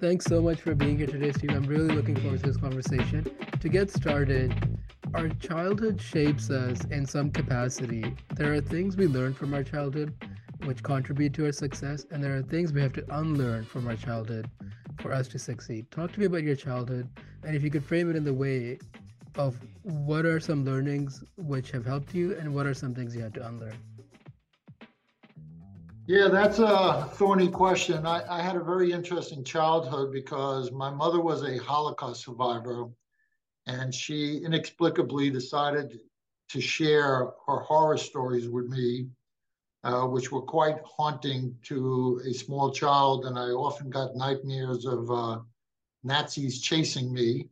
Thanks so much for being here today, Steve. I'm really looking forward to this conversation. To get started, our childhood shapes us in some capacity. There are things we learn from our childhood which contribute to our success, and there are things we have to unlearn from our childhood for us to succeed. Talk to me about your childhood, and if you could frame it in the way of what are some learnings which have helped you, and what are some things you had to unlearn. Yeah, that's a thorny question. I, I, had a very interesting childhood because my mother was a Holocaust survivor and she inexplicably decided to share her horror stories with me, uh, which were quite haunting to a small child. And I often got nightmares of uh, Nazis chasing me.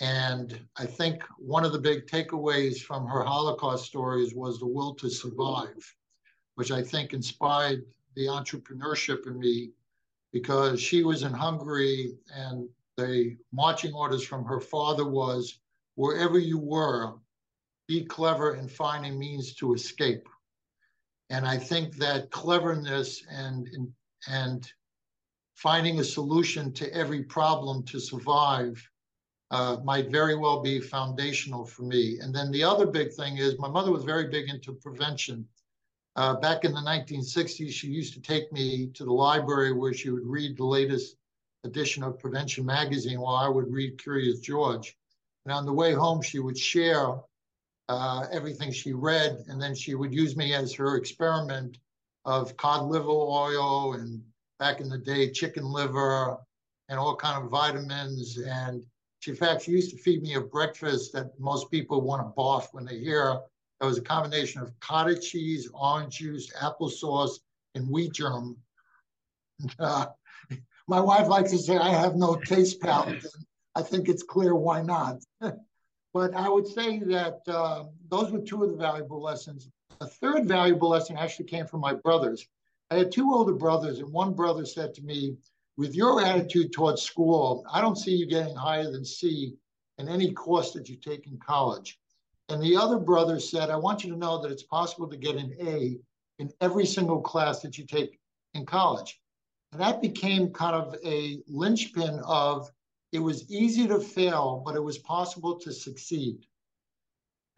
And I think one of the big takeaways from her Holocaust stories was the will to survive which I think inspired the entrepreneurship in me because she was in Hungary and the marching orders from her father was wherever you were, be clever in finding means to escape. And I think that cleverness and, and finding a solution to every problem to survive uh, might very well be foundational for me. And then the other big thing is my mother was very big into prevention. Uh, back in the 1960s, she used to take me to the library where she would read the latest edition of Prevention Magazine while I would read Curious George. And on the way home, she would share uh, everything she read, and then she would use me as her experiment of cod liver oil and back in the day, chicken liver and all kind of vitamins. And she, in fact, she used to feed me a breakfast that most people want to barf when they hear it was a combination of cottage cheese, orange juice, applesauce, and wheat germ. Uh, my wife likes to say I have no taste palate. I think it's clear why not. but I would say that uh, those were two of the valuable lessons. A third valuable lesson actually came from my brothers. I had two older brothers, and one brother said to me, with your attitude towards school, I don't see you getting higher than C in any course that you take in college. And the other brother said, I want you to know that it's possible to get an A in every single class that you take in college. And that became kind of a linchpin of it was easy to fail, but it was possible to succeed.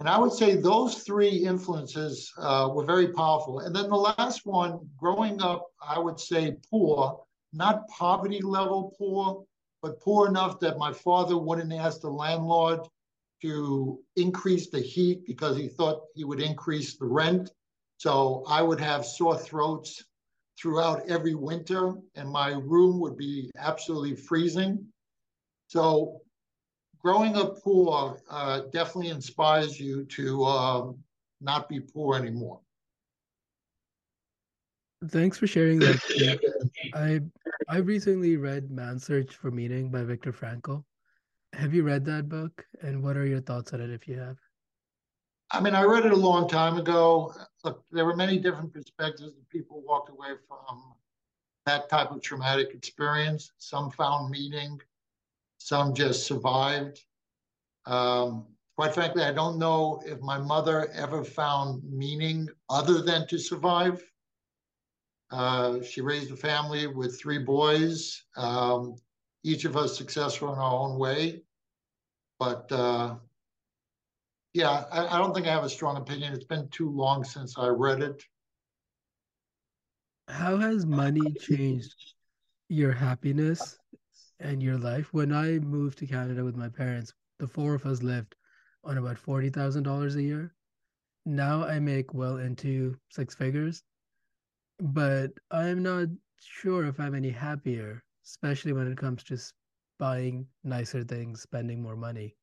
And I would say those three influences uh, were very powerful. And then the last one, growing up, I would say poor, not poverty level poor, but poor enough that my father wouldn't ask the landlord to increase the heat because he thought he would increase the rent. So I would have sore throats throughout every winter, and my room would be absolutely freezing. So growing up poor uh, definitely inspires you to uh, not be poor anymore. Thanks for sharing that. I I recently read Man's Search for Meaning by Viktor Frankl. Have you read that book? And what are your thoughts on it if you have? I mean, I read it a long time ago. Look, there were many different perspectives that people walked away from that type of traumatic experience. Some found meaning, some just survived. Um, quite frankly, I don't know if my mother ever found meaning other than to survive. Uh, she raised a family with three boys. Um, each of us successful in our own way. But uh, yeah, I, I, don't think I have a strong opinion. It's been too long since I read it. How has money changed your happiness and your life? When I moved to Canada with my parents, the four of us lived on about forty thousand dollars a year. Now I make well into six figures, but I'm not sure if I'm any happier especially when it comes to buying nicer things, spending more money.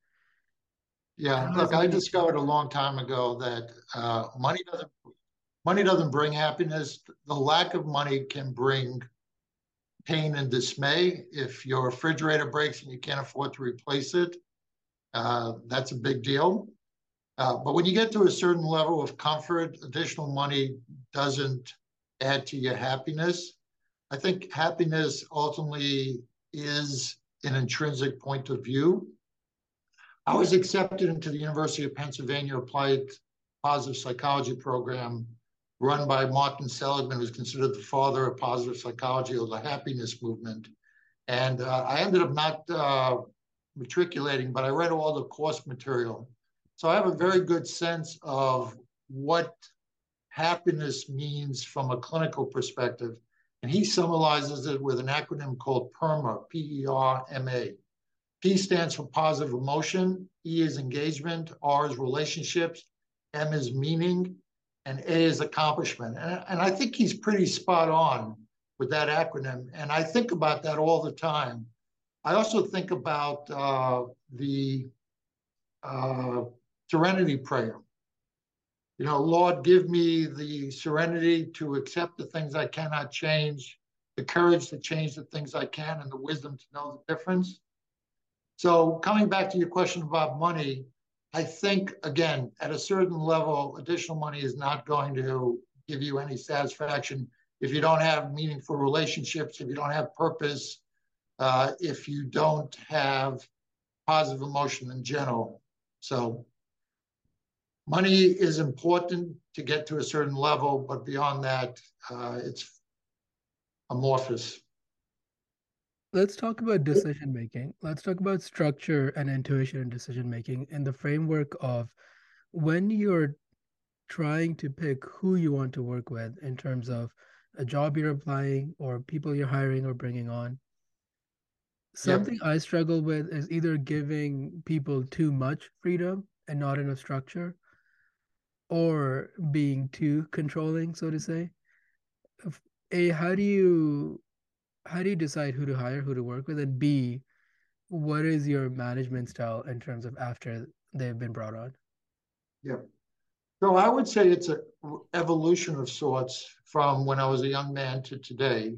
Yeah, look, I discovered a long time ago that uh, money doesn't money doesn't bring happiness. The lack of money can bring pain and dismay. If your refrigerator breaks and you can't afford to replace it, uh, that's a big deal. Uh, but when you get to a certain level of comfort, additional money doesn't add to your happiness. I think happiness ultimately is an intrinsic point of view. I was accepted into the University of Pennsylvania Applied Positive Psychology program run by Martin Seligman, who's considered the father of positive psychology or the happiness movement. And uh, I ended up not uh, matriculating, but I read all the course material. So I have a very good sense of what happiness means from a clinical perspective. And he summarizes it with an acronym called PERMA, P E R M A. P stands for positive emotion, E is engagement, R is relationships, M is meaning, and A is accomplishment. And, and I think he's pretty spot on with that acronym. And I think about that all the time. I also think about uh, the uh, serenity prayer. You know, Lord, give me the serenity to accept the things I cannot change, the courage to change the things I can, and the wisdom to know the difference. So, coming back to your question about money, I think, again, at a certain level, additional money is not going to give you any satisfaction if you don't have meaningful relationships, if you don't have purpose, uh, if you don't have positive emotion in general. So money is important to get to a certain level, but beyond that, uh, it's amorphous. Let's talk about decision making. Let's talk about structure and intuition and decision making in the framework of when you're trying to pick who you want to work with in terms of a job you're applying or people you're hiring or bringing on. Something I struggle with is either giving people too much freedom and not enough structure, or being too controlling, so to say. A, how do you how do you decide who to hire, who to work with, and B, what is your management style in terms of after they've been brought on? Yeah. So I would say it's an evolution of sorts from when I was a young man to today.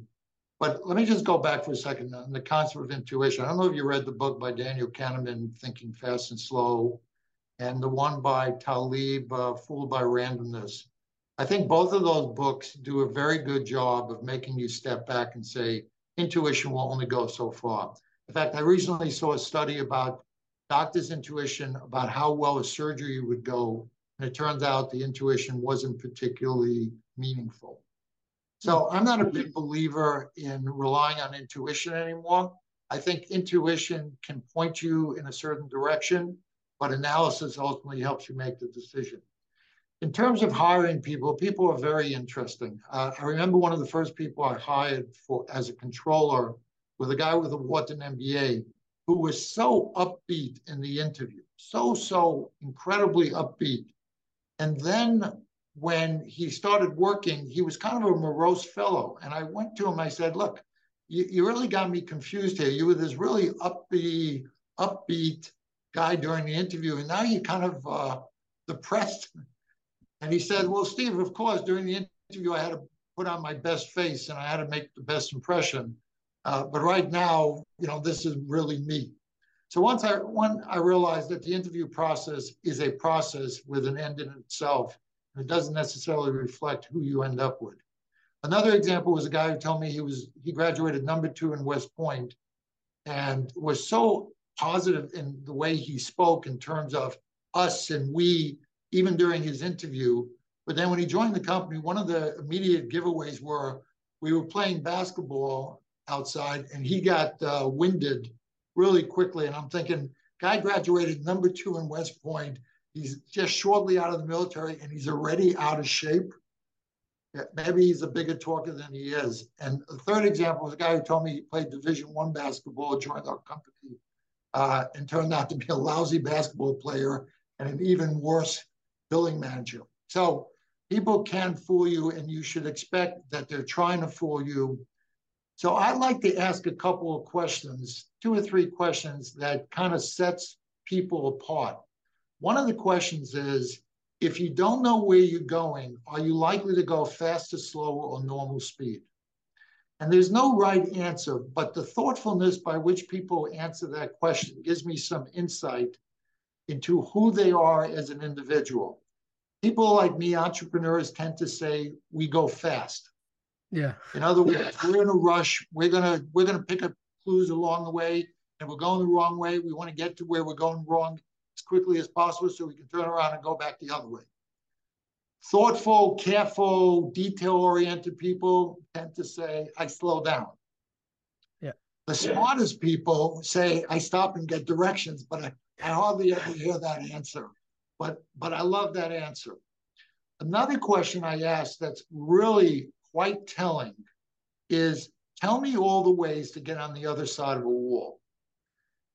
But let me just go back for a second on the concept of intuition. I don't know if you read the book by Daniel Kahneman, Thinking Fast and Slow, and the one by Taleb, uh, Fooled by Randomness. I think both of those books do a very good job of making you step back and say, intuition will only go so far. In fact, I recently saw a study about doctors' intuition about how well a surgery would go and it turns out the intuition wasn't particularly meaningful. So I'm not a big believer in relying on intuition anymore. I think intuition can point you in a certain direction, but analysis ultimately helps you make the decision. In terms of hiring people, people are very interesting. Uh, I remember one of the first people I hired for as a controller was a guy with a Wharton MBA who was so upbeat in the interview, so, so incredibly upbeat and then when he started working, he was kind of a morose fellow. And I went to him, I said, Look, you, you really got me confused here. You were this really upbeat, upbeat guy during the interview, and now you kind of uh, depressed. And he said, Well, Steve, of course, during the interview, I had to put on my best face and I had to make the best impression. Uh, but right now, you know, this is really me. So once I when I realized that the interview process is a process with an end in itself, it doesn't necessarily reflect who you end up with. Another example was a guy who told me he was he graduated number two in West Point, and was so positive in the way he spoke in terms of us and we, even during his interview. But then when he joined the company, one of the immediate giveaways were we were playing basketball outside, and he got uh, winded really quickly. And I'm thinking, guy graduated number two in West Point. He's just shortly out of the military and he's already out of shape. Maybe he's a bigger talker than he is. And the third example was a guy who told me he played Division One basketball, joined our company, uh, and turned out to be a lousy basketball player and an even worse billing manager. So people can fool you, and you should expect that they're trying to fool you so I'd like to ask a couple of questions, two or three questions that kind of sets people apart. One of the questions is, if you don't know where you're going, are you likely to go faster, slower, or normal speed? And there's no right answer, but the thoughtfulness by which people answer that question gives me some insight into who they are as an individual. People like me, entrepreneurs, tend to say we go fast. Yeah. In other words, we're in a rush. We're gonna we're gonna pick up clues along the way, and we're going the wrong way. We want to get to where we're going wrong as quickly as possible, so we can turn around and go back the other way. Thoughtful, careful, detail-oriented people tend to say, "I slow down." Yeah. The smartest people say, I stop and get directions, but I, I hardly ever hear that answer. But, but I love that answer. Another question I ask that's really quite telling is tell me all the ways to get on the other side of a wall.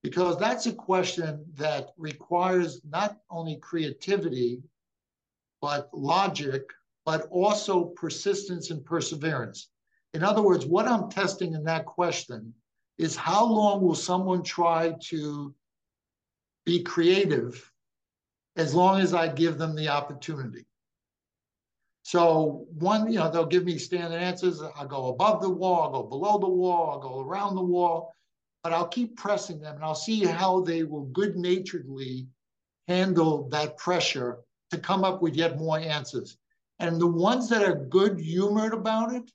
Because that's a question that requires not only creativity, but logic, but also persistence and perseverance. In other words, what I'm testing in that question is how long will someone try to be creative as long as I give them the opportunity? So one, you know, they'll give me standard answers. I'll go above the wall, I'll go below the wall, I'll go around the wall, but I'll keep pressing them and I'll see how they will good naturedly handle that pressure to come up with yet more answers. And the ones that are good humored about it,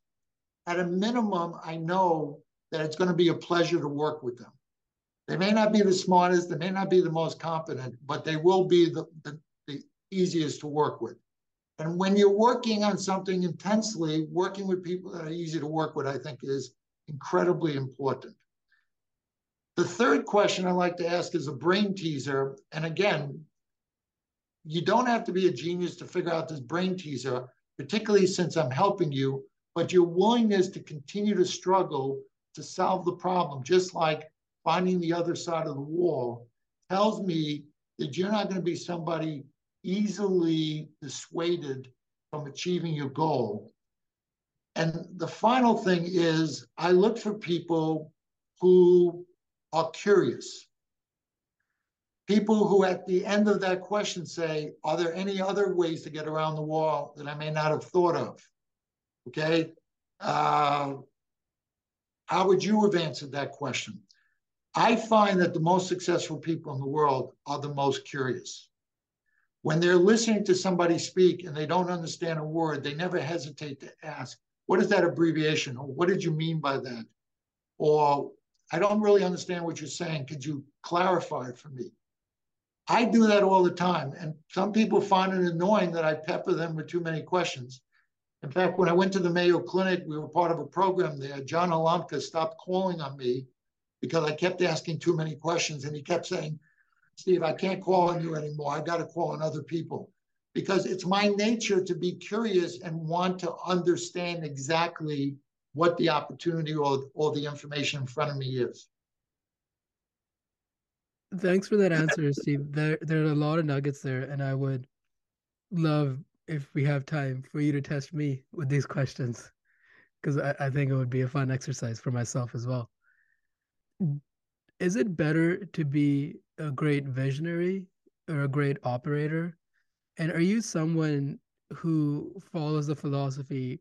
at a minimum, I know that it's going to be a pleasure to work with them. They may not be the smartest, they may not be the most competent, but they will be the, the, the easiest to work with. And when you're working on something intensely, working with people that are easy to work with, I think is incredibly important. The third question I like to ask is a brain teaser. And again, you don't have to be a genius to figure out this brain teaser, particularly since I'm helping you, but your willingness to continue to struggle to solve the problem, just like finding the other side of the wall, tells me that you're not going to be somebody easily dissuaded from achieving your goal. And the final thing is, I look for people who are curious. People who, at the end of that question, say, Are there any other ways to get around the wall that I may not have thought of? Okay. Uh, how would you have answered that question? I find that the most successful people in the world are the most curious when they're listening to somebody speak and they don't understand a word, they never hesitate to ask, what is that abbreviation? Or what did you mean by that? Or I don't really understand what you're saying. Could you clarify it for me? I do that all the time. And some people find it annoying that I pepper them with too many questions. In fact, when I went to the Mayo Clinic, we were part of a program there. John Halamka stopped calling on me because I kept asking too many questions. And he kept saying, Steve, I can't call on you anymore. I got to call on other people because it's my nature to be curious and want to understand exactly what the opportunity or, or the information in front of me is. Thanks for that answer, Steve. There, there are a lot of nuggets there, and I would love if we have time for you to test me with these questions because I, I think it would be a fun exercise for myself as well. Mm. Is it better to be a great visionary or a great operator? And are you someone who follows the philosophy,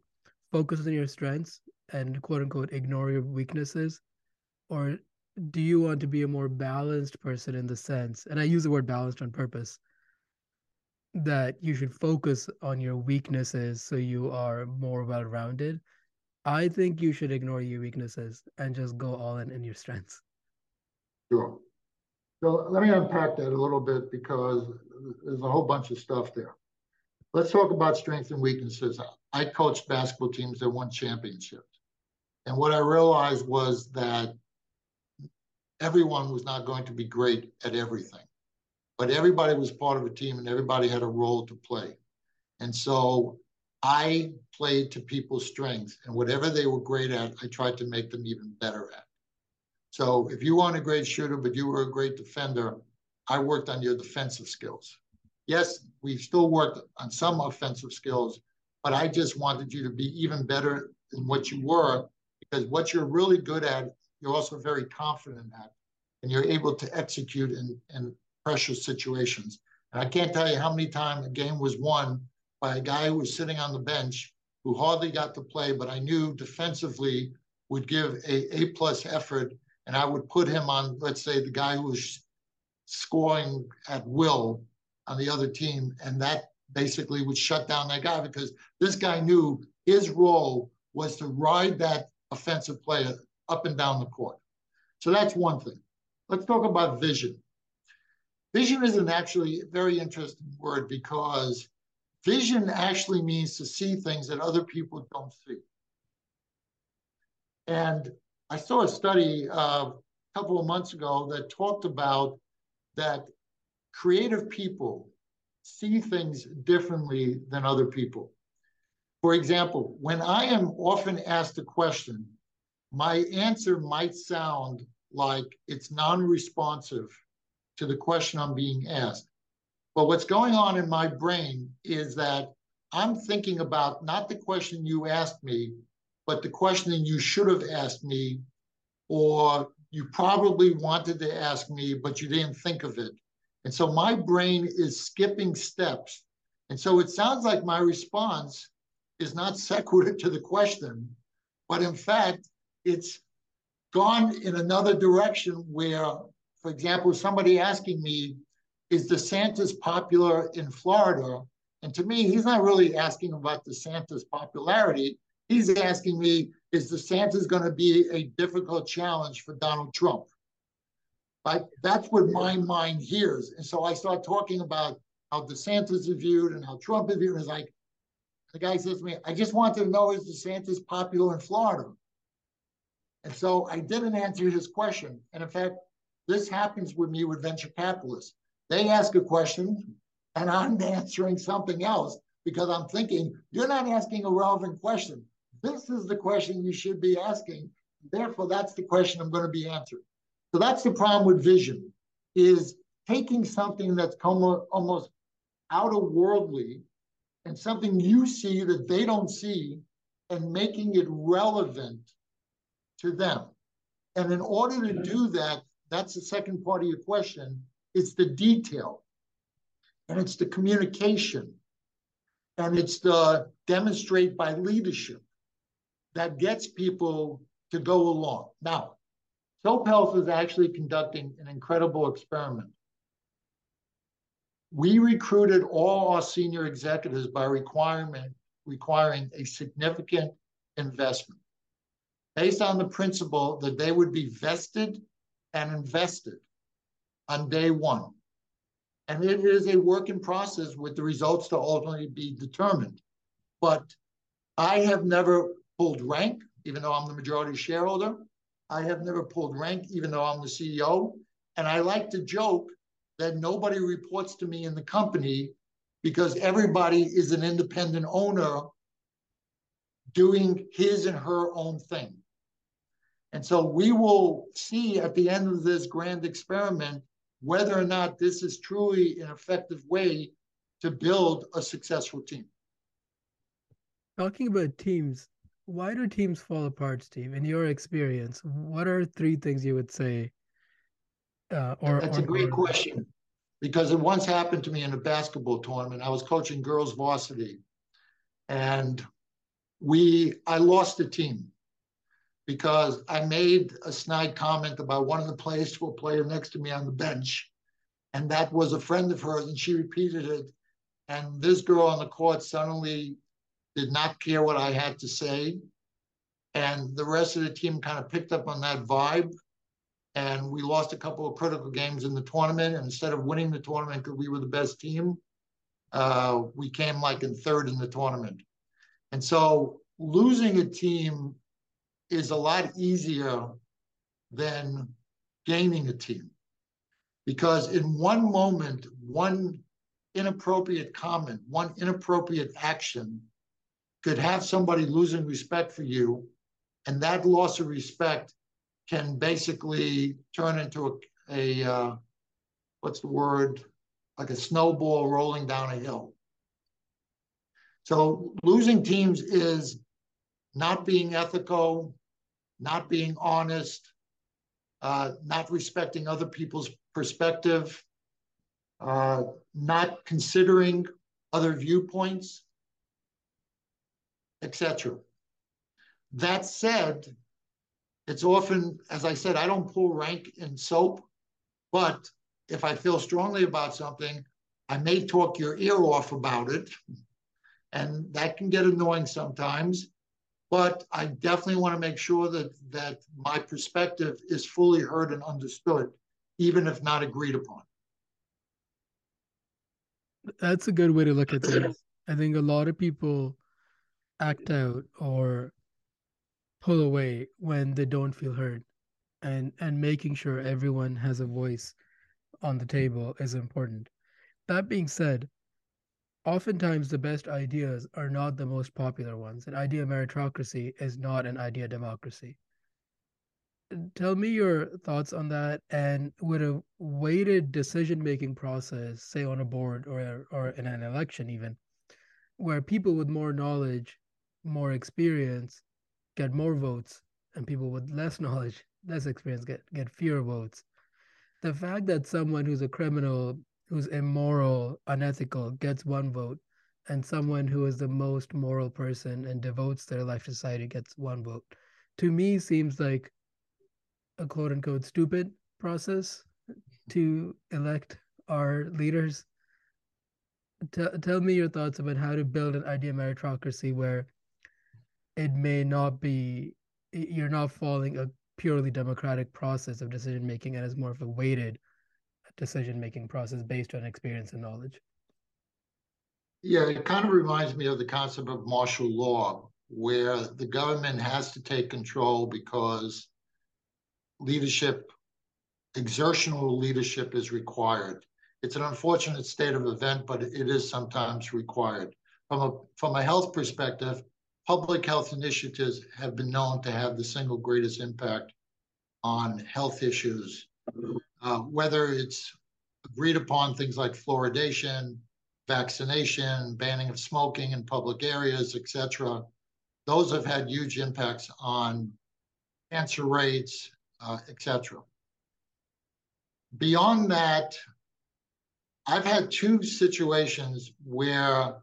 focus on your strengths and quote unquote ignore your weaknesses? Or do you want to be a more balanced person in the sense, and I use the word balanced on purpose, that you should focus on your weaknesses so you are more well rounded? I think you should ignore your weaknesses and just go all in in your strengths. Sure. So let me unpack that a little bit because there's a whole bunch of stuff there. Let's talk about strengths and weaknesses. I coached basketball teams that won championships. And what I realized was that everyone was not going to be great at everything, but everybody was part of a team and everybody had a role to play. And so I played to people's strengths, and whatever they were great at, I tried to make them even better at. So if you weren't a great shooter, but you were a great defender, I worked on your defensive skills. Yes, we still worked on some offensive skills, but I just wanted you to be even better than what you were because what you're really good at, you're also very confident at, and you're able to execute in, in pressure situations. And I can't tell you how many times a game was won by a guy who was sitting on the bench who hardly got to play, but I knew defensively would give a A plus effort and I would put him on, let's say, the guy who was scoring at will on the other team, and that basically would shut down that guy because this guy knew his role was to ride that offensive player up and down the court. So that's one thing. Let's talk about vision. Vision is an actually very interesting word because vision actually means to see things that other people don't see. And I saw a study uh, a couple of months ago that talked about that creative people see things differently than other people. For example, when I am often asked a question, my answer might sound like it's non responsive to the question I'm being asked. But what's going on in my brain is that I'm thinking about not the question you asked me, but the question you should have asked me, or you probably wanted to ask me, but you didn't think of it. And so my brain is skipping steps. And so it sounds like my response is not sequitur to the question, but in fact, it's gone in another direction where, for example, somebody asking me, is DeSantis popular in Florida? And to me, he's not really asking about DeSantis' popularity. He's asking me, is DeSantis going to be a difficult challenge for Donald Trump? Right? That's what my mind hears. And so I start talking about how DeSantis is viewed and how Trump is viewed. And it's like, the guy says to me, I just wanted to know, is DeSantis popular in Florida? And so I didn't answer his question. And in fact, this happens with me with venture capitalists. They ask a question and I'm answering something else because I'm thinking, you're not asking a relevant question. This is the question you should be asking. Therefore, that's the question I'm going to be answering. So that's the problem with vision, is taking something that's almost out of worldly and something you see that they don't see and making it relevant to them. And in order to do that, that's the second part of your question, it's the detail and it's the communication and it's the demonstrate by leadership that gets people to go along. Now, SOAP Health is actually conducting an incredible experiment. We recruited all our senior executives by requirement, requiring a significant investment based on the principle that they would be vested and invested on day one. And it is a work in process with the results to ultimately be determined. But I have never pulled rank, even though I'm the majority shareholder. I have never pulled rank, even though I'm the CEO. And I like to joke that nobody reports to me in the company because everybody is an independent owner doing his and her own thing. And so we will see at the end of this grand experiment whether or not this is truly an effective way to build a successful team. Talking about teams, why do teams fall apart, Steve? In your experience, what are three things you would say? Uh, or that's or, a great or... question because it once happened to me in a basketball tournament. I was coaching girls varsity, and we I lost a team because I made a snide comment about one of the players to a player next to me on the bench. And that was a friend of hers, and she repeated it. And this girl on the court suddenly did not care what I had to say. And the rest of the team kind of picked up on that vibe. And we lost a couple of critical games in the tournament. And instead of winning the tournament because we were the best team, uh, we came like in third in the tournament. And so losing a team is a lot easier than gaining a team. Because in one moment, one inappropriate comment, one inappropriate action could have somebody losing respect for you. And that loss of respect can basically turn into a, a uh, what's the word, like a snowball rolling down a hill. So losing teams is not being ethical, not being honest, uh, not respecting other people's perspective, uh, not considering other viewpoints, etc. That said, it's often, as I said, I don't pull rank in SOAP, but if I feel strongly about something, I may talk your ear off about it. And that can get annoying sometimes but I definitely want to make sure that that my perspective is fully heard and understood, even if not agreed upon. That's a good way to look at things. I think a lot of people act out or pull away when they don't feel heard and and making sure everyone has a voice on the table is important that being said oftentimes the best ideas are not the most popular ones. An idea meritocracy is not an idea democracy. Tell me your thoughts on that and with a weighted decision making process say on a board or or in an election even where people with more knowledge more experience get more votes and people with less knowledge less experience get get fewer votes the fact that someone who's a criminal who's immoral unethical gets one vote and someone who is the most moral person and devotes their life to society gets one vote to me seems like a quote unquote stupid process to elect our leaders. T- tell me your thoughts about how to build an idea meritocracy where it may not be you're not following a purely democratic process of decision making and it's more of a weighted decision making process based on experience and knowledge. Yeah, it kind of reminds me of the concept of martial law, where the government has to take control because leadership, exertional leadership is required. It's an unfortunate state of event, but it is sometimes required. From a, from a health perspective, public health initiatives have been known to have the single greatest impact on health issues, uh, whether it's agreed upon things like fluoridation, vaccination, banning of smoking in public areas, etc. Those have had huge impacts on cancer rates, uh, etc. Beyond that, I've had two situations where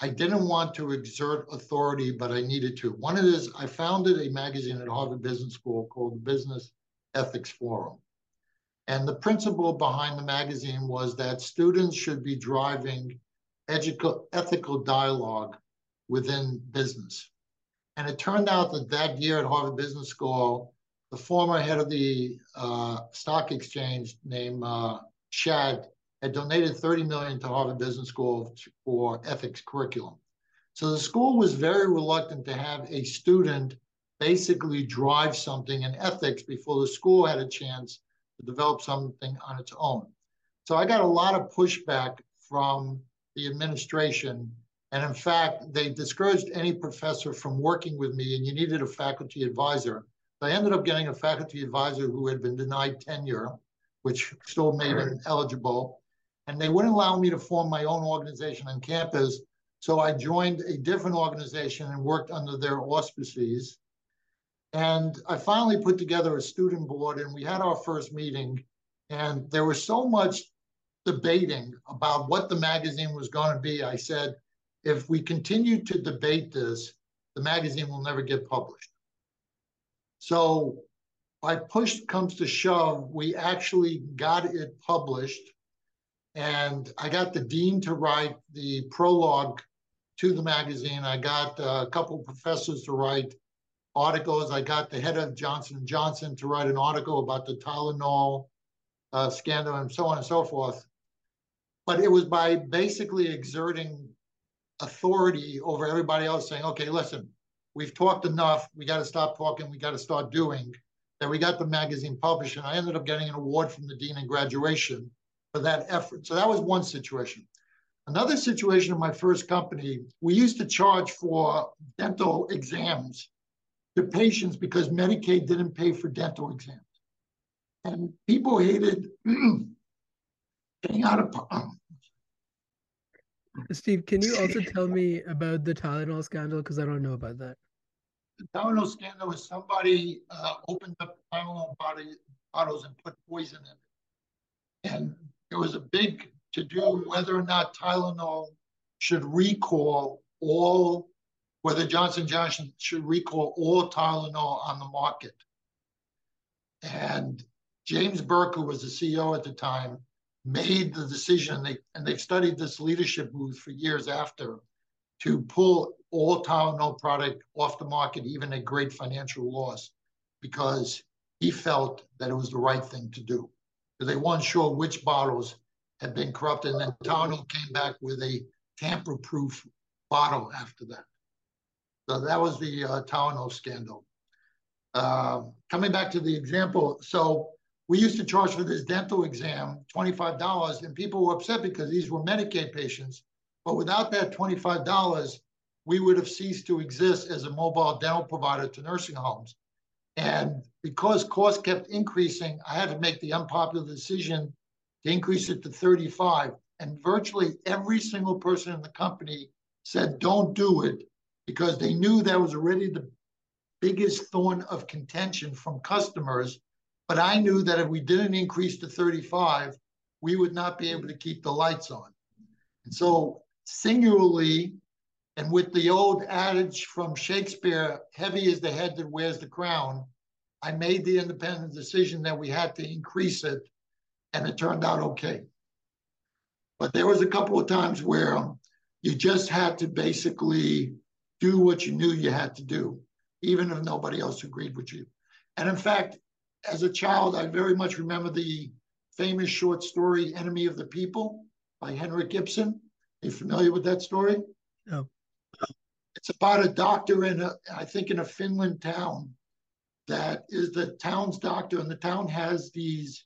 I didn't want to exert authority, but I needed to. One of is I founded a magazine at Harvard Business School called the Business Ethics Forum. And the principle behind the magazine was that students should be driving ethical dialogue within business. And it turned out that that year at Harvard Business School, the former head of the uh, stock exchange named uh, Shad had donated 30 million to Harvard Business School for ethics curriculum. So the school was very reluctant to have a student basically drive something in ethics before the school had a chance to develop something on its own. So I got a lot of pushback from the administration. And in fact, they discouraged any professor from working with me, and you needed a faculty advisor. I ended up getting a faculty advisor who had been denied tenure, which still made him eligible. And they wouldn't allow me to form my own organization on campus. So I joined a different organization and worked under their auspices. And I finally put together a student board, and we had our first meeting. And there was so much debating about what the magazine was going to be. I said, if we continue to debate this, the magazine will never get published. So by push comes to shove, we actually got it published. And I got the dean to write the prologue to the magazine. I got a couple of professors to write articles. I got the head of Johnson & Johnson to write an article about the Tylenol uh, scandal and so on and so forth. But it was by basically exerting authority over everybody else saying, okay, listen, we've talked enough. We got to stop talking. We got to start doing. That we got the magazine published, and I ended up getting an award from the dean in graduation for that effort. So that was one situation. Another situation in my first company, we used to charge for dental exams to patients because Medicaid didn't pay for dental exams. And people hated getting out of. Um, Steve, can you also tell me about the Tylenol scandal? Because I don't know about that the Tylenol scandal was somebody uh, opened up Tylenol body, bottles and put poison in it. And there was a big to do whether or not Tylenol should recall all, whether Johnson Johnson should recall all Tylenol on the market. And James Burke, who was the CEO at the time, made the decision. They and they've studied this leadership move for years after to pull all Tylenol product off the market, even at great financial loss, because he felt that it was the right thing to do. Because they weren't sure which bottles had been corrupted. And then Tylenol came back with a tamper-proof bottle after that. So that was the uh, scandal. uh, coming back to the example, so we used to charge for this dental exam $25, and people were upset because these were Medicaid patients. But without that $25, we would have ceased to exist as a mobile dental provider to nursing homes. And because costs kept increasing, I had to make the unpopular decision to increase it to 35. And virtually every single person in the company said, don't do it, because they knew that was already the biggest thorn of contention from customers. But I knew that if we didn't increase to 35, we would not be able to keep the lights on. And so, singularly, and with the old adage from Shakespeare, heavy is the head that wears the crown, I made the independent decision that we had to increase it, and it turned out okay. But there was a couple of times where you just had to basically do what you knew you had to do, even if nobody else agreed with you. And in fact, as a child, I very much remember the famous short story Enemy of the People by Henrik Ibsen. Are you familiar with that story? No. It's about a doctor in a, I think in a Finland town that is the town's doctor, and the town has these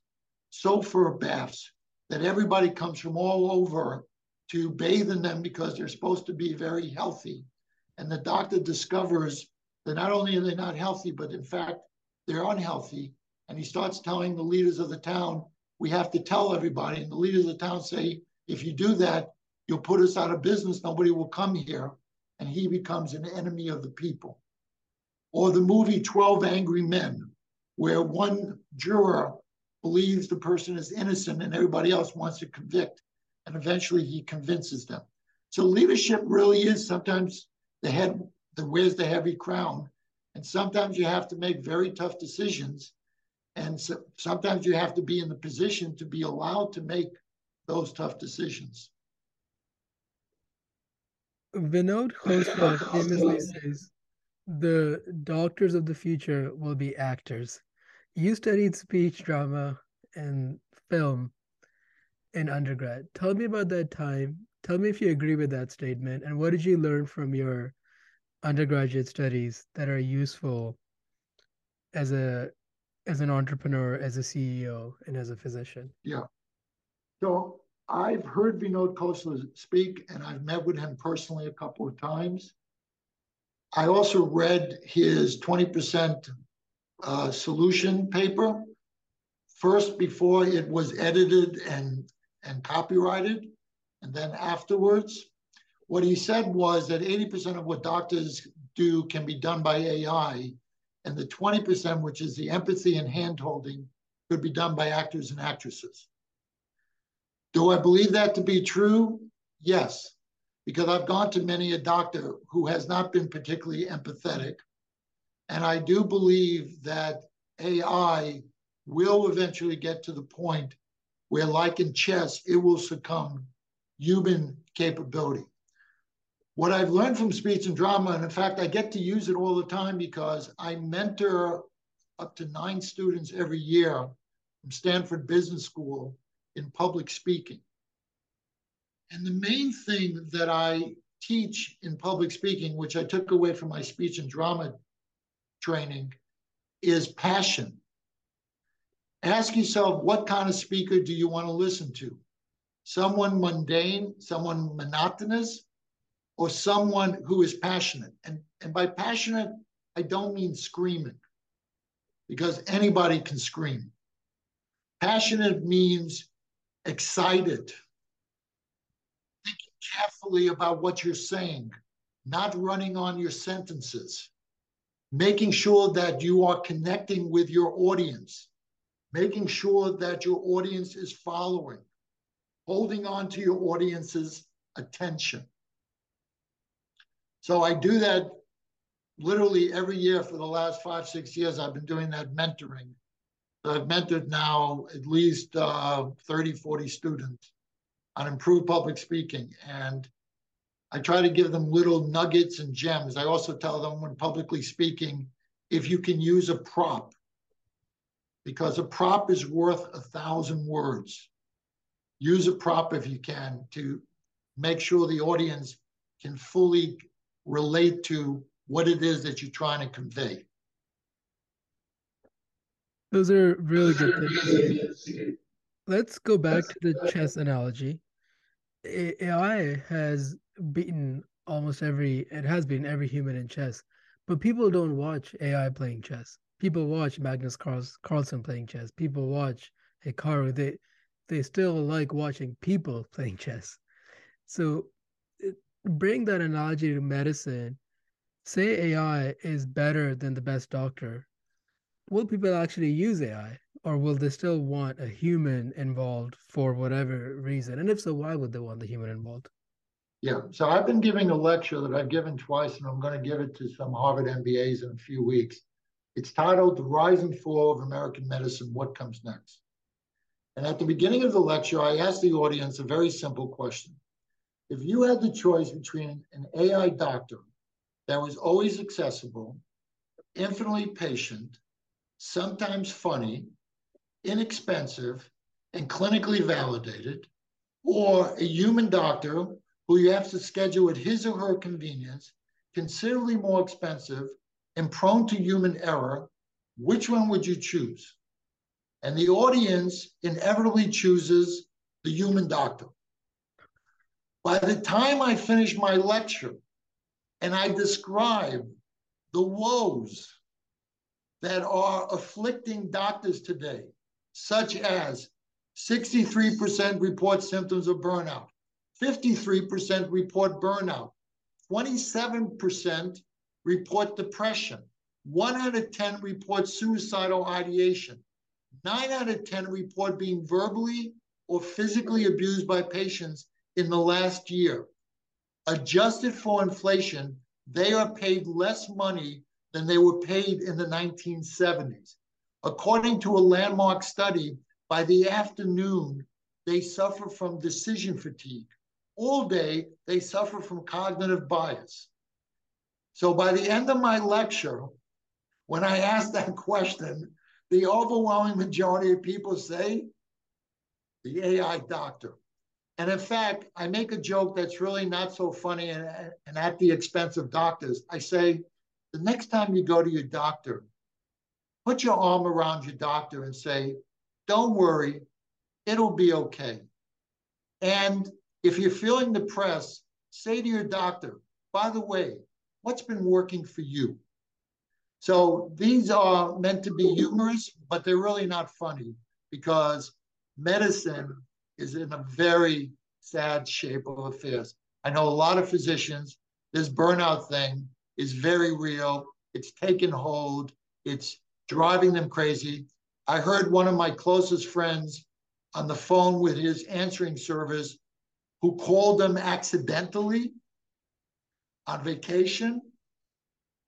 sulfur baths that everybody comes from all over to bathe in them because they're supposed to be very healthy. And the doctor discovers that not only are they not healthy, but in fact, they're unhealthy. And he starts telling the leaders of the town, we have to tell everybody. And the leaders of the town say, if you do that, you'll put us out of business. Nobody will come here. And he becomes an enemy of the people. Or the movie 12 Angry Men, where one juror believes the person is innocent and everybody else wants to convict. And eventually he convinces them. So leadership really is sometimes the head that wears the heavy crown. And sometimes you have to make very tough decisions. And so, sometimes you have to be in the position to be allowed to make those tough decisions. Vinod Khosla famously says, the doctors of the future will be actors. You studied speech, drama, and film in undergrad. Tell me about that time. Tell me if you agree with that statement, and what did you learn from your undergraduate studies that are useful as a as an entrepreneur, as a CEO, and as a physician? Yeah. So I've heard Vinod Khosla speak, and I've met with him personally a couple of times. I also read his 20% uh, solution paper first before it was edited and, and copyrighted, and then afterwards. What he said was that 80% of what doctors do can be done by AI, and the 20%, which is the empathy and handholding, could be done by actors and actresses. Do I believe that to be true? Yes, because I've gone to many a doctor who has not been particularly empathetic. And I do believe that AI will eventually get to the point where, like in chess, it will succumb human capability. What I've learned from speech and drama, and in fact, I get to use it all the time because I mentor up to nine students every year from Stanford Business School in public speaking. And the main thing that I teach in public speaking, which I took away from my speech and drama training, is passion. Ask yourself what kind of speaker do you want to listen to? Someone mundane, someone monotonous, or someone who is passionate. And, and by passionate, I don't mean screaming, because anybody can scream. Passionate means excited, thinking carefully about what you're saying, not running on your sentences, making sure that you are connecting with your audience, making sure that your audience is following, holding on to your audience's attention. So I do that literally every year for the last five, six years. I've been doing that mentoring. So I've mentored now at least uh, 30, 40 students on improved public speaking. And I try to give them little nuggets and gems. I also tell them when publicly speaking, if you can use a prop, because a prop is worth a thousand words. Use a prop if you can to make sure the audience can fully relate to what it is that you're trying to convey. Those are really good tips. Let's go back to the chess analogy. AI has beaten almost every, it has beaten every human in chess, but people don't watch AI playing chess. People watch Magnus Carlsen playing chess. People watch Hikaru. They, they still like watching people playing chess. So eh, bring that analogy to medicine. Say AI is better than the best doctor. Will people actually use AI? Or will they still want a human involved for whatever reason? And if so, why would they want the human involved? Yeah, so I've been giving a lecture that I've given twice, and I'm going to give it to some Harvard MBAs in a few weeks. It's titled The Rise and Fall of American Medicine What Comes Next? And at the beginning of the lecture, I asked the audience a very simple question. If you had the choice between an AI doctor that was always accessible, infinitely patient, sometimes funny, inexpensive, and clinically validated, or a human doctor who you have to schedule at his or her convenience, considerably more expensive, and prone to human error, which one would you choose? And the audience inevitably chooses the human doctor. By the time I finish my lecture and I describe the woes that are afflicting doctors today, such as 63% report symptoms of burnout, 53% report burnout, 27% report depression, 1 out of 10 report suicidal ideation, Nine out of 10 report being verbally or physically abused by patients in the last year. Adjusted for inflation, they are paid less money than they were paid in the 1970s. According to a landmark study, by the afternoon, they suffer from decision fatigue. All day, they suffer from cognitive bias. So by the end of my lecture, when I ask that question, the overwhelming majority of people say the AI doctor. And in fact, I make a joke that's really not so funny and, and at the expense of doctors. I say, the next time you go to your doctor, put your arm around your doctor and say, don't worry, it'll be okay. And if you're feeling depressed, say to your doctor, by the way, what's been working for you? So these are meant to be humorous, but they're really not funny because medicine is in a very sad shape of affairs. I know a lot of physicians, this burnout thing is very real. It's taken hold, it's driving them crazy. I heard one of my closest friends on the phone with his answering service who called them accidentally on vacation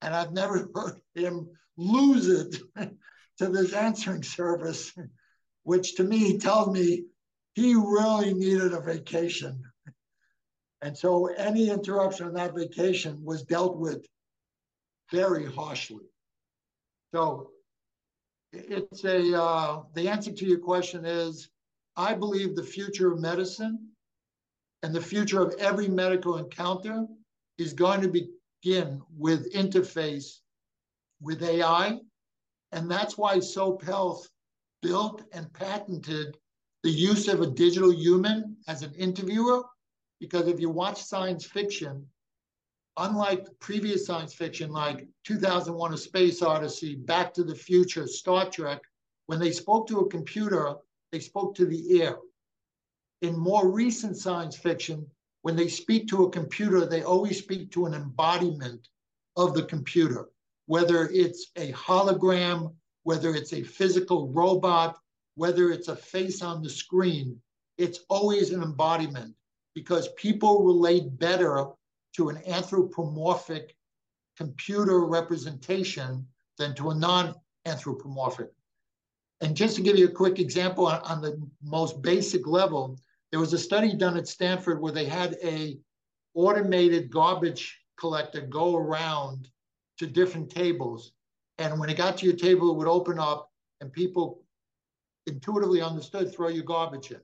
and I've never heard him lose it to this answering service, which to me tells me he really needed a vacation. And so any interruption on that vacation was dealt with very harshly. So it's a, uh, the answer to your question is, I believe the future of medicine and the future of every medical encounter is going to be begin with interface with AI. And that's why SOAP Health built and patented the use of a digital human as an interviewer. Because if you watch science fiction, unlike previous science fiction like 2001 A Space Odyssey, Back to the Future, Star Trek, when they spoke to a computer, they spoke to the air. In more recent science fiction, when they speak to a computer, they always speak to an embodiment of the computer, whether it's a hologram, whether it's a physical robot, whether it's a face on the screen, it's always an embodiment because people relate better to an anthropomorphic computer representation than to a non anthropomorphic. And just to give you a quick example on, on the most basic level, there was a study done at Stanford where they had a automated garbage collector go around to different tables. And when it got to your table, it would open up and people intuitively understood throw your garbage in.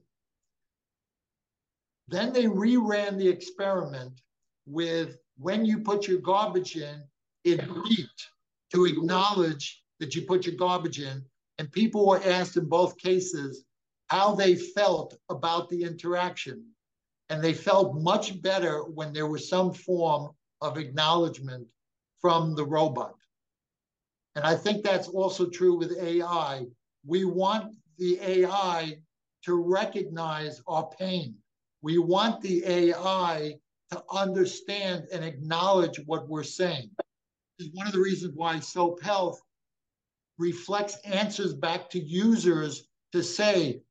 Then they reran the experiment with when you put your garbage in, it beeped to acknowledge that you put your garbage in. And people were asked in both cases how they felt about the interaction. And they felt much better when there was some form of acknowledgement from the robot. And I think that's also true with AI. We want the AI to recognize our pain. We want the AI to understand and acknowledge what we're saying. Is one of the reasons why SOAP Health reflects answers back to users to say,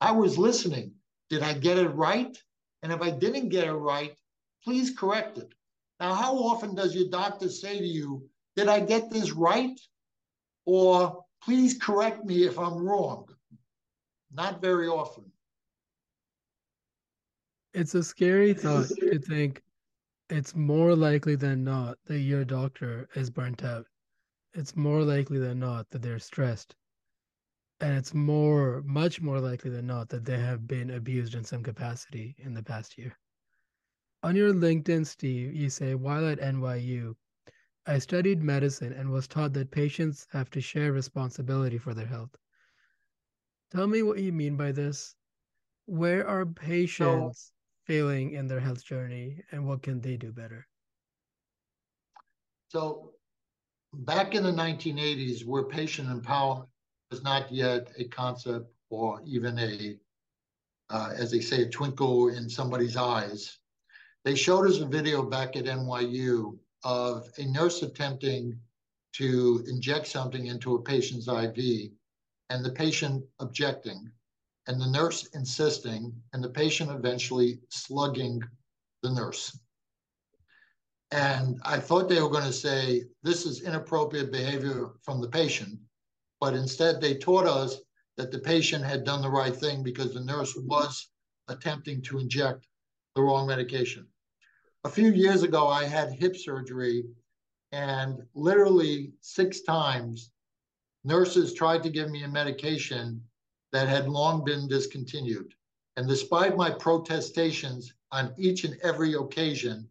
I was listening. Did I get it right? And if I didn't get it right, please correct it. Now, how often does your doctor say to you, Did I get this right? Or please correct me if I'm wrong? Not very often. It's a scary thought to think it's more likely than not that your doctor is burnt out. It's more likely than not that they're stressed. And it's more, much more likely than not that they have been abused in some capacity in the past year. On your LinkedIn, Steve, you say, while at NYU, I studied medicine and was taught that patients have to share responsibility for their health. Tell me what you mean by this. Where are patients so, failing in their health journey and what can they do better? So, back in the 1980s, where patient empowerment was not yet a concept or even a, uh, as they say, a twinkle in somebody's eyes, they showed us a video back at NYU of a nurse attempting to inject something into a patient's IV and the patient objecting and the nurse insisting and the patient eventually slugging the nurse. And I thought they were going to say this is inappropriate behavior from the patient, but instead they taught us that the patient had done the right thing because the nurse was attempting to inject the wrong medication. A few years ago, I had hip surgery, and literally six times, nurses tried to give me a medication that had long been discontinued. And despite my protestations on each and every occasion,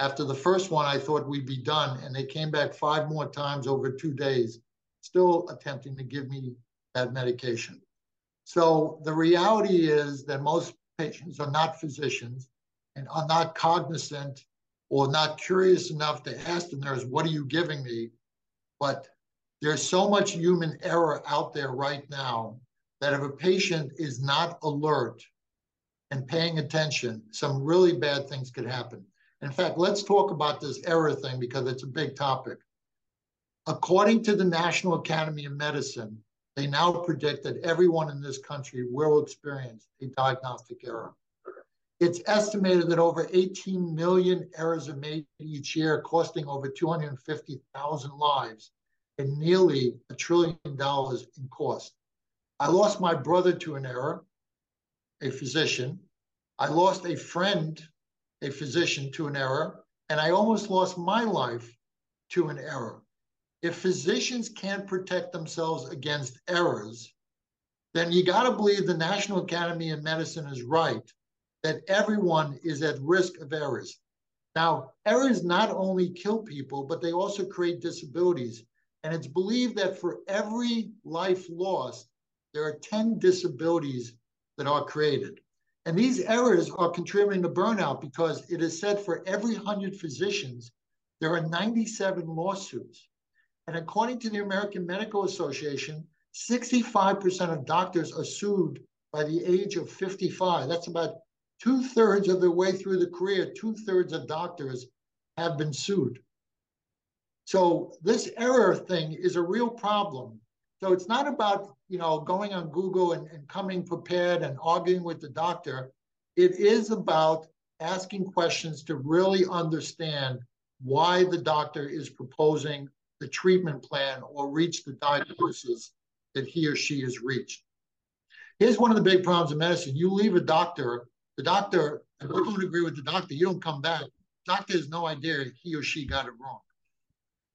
after the first one, I thought we'd be done, and they came back five more times over two days, still attempting to give me that medication. So the reality is that most patients are not physicians and are not cognizant or not curious enough to ask the nurse, What are you giving me? But there's so much human error out there right now that if a patient is not alert and paying attention, some really bad things could happen. In fact, let's talk about this error thing because it's a big topic. According to the National Academy of Medicine, they now predict that everyone in this country will experience a diagnostic error. It's estimated that over 18 million errors are made each year, costing over 250,000 lives and nearly a trillion dollars in cost. I lost my brother to an error, a physician. I lost a friend, a physician, to an error, and I almost lost my life to an error. If physicians can't protect themselves against errors, then you got to believe the National Academy of Medicine is right that everyone is at risk of errors. Now, errors not only kill people, but they also create disabilities. And it's believed that for every life lost, there are 10 disabilities that are created. And these errors are contributing to burnout because it is said for every 100 physicians, there are 97 lawsuits. And according to the American Medical Association, 65% of doctors are sued by the age of 55. That's about two thirds of their way through the career, two thirds of doctors have been sued. So this error thing is a real problem. So it's not about you know going on Google and, and coming prepared and arguing with the doctor. It is about asking questions to really understand why the doctor is proposing the treatment plan or reach the diagnosis that he or she has reached. Here's one of the big problems in medicine. You leave a doctor the doctor, if you don't agree with the doctor, you don't come back. Doctor has no idea he or she got it wrong.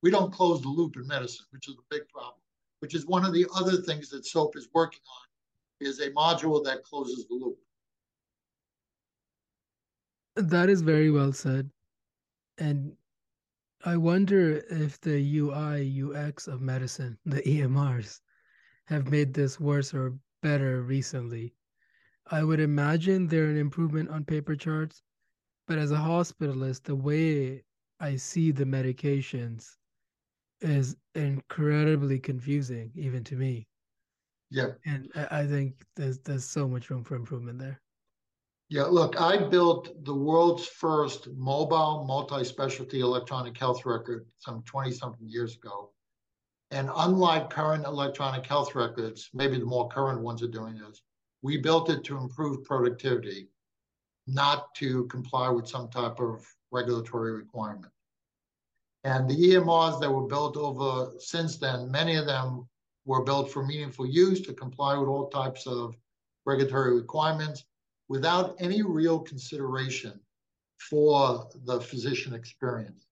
We don't close the loop in medicine, which is a big problem, which is one of the other things that SOAP is working on, is a module that closes the loop. That is very well said. And I wonder if the UI, UX of medicine, the EMRs, have made this worse or better recently. I would imagine they're an improvement on paper charts, but as a hospitalist, the way I see the medications is incredibly confusing, even to me. Yeah. And I think there's there's so much room for improvement there. Yeah, look, I built the world's first mobile multi-specialty electronic health record some 20 something years ago. And unlike current electronic health records, maybe the more current ones are doing this, we built it to improve productivity, not to comply with some type of regulatory requirement. And the EMRs that were built over since then, many of them were built for meaningful use to comply with all types of regulatory requirements without any real consideration for the physician experience.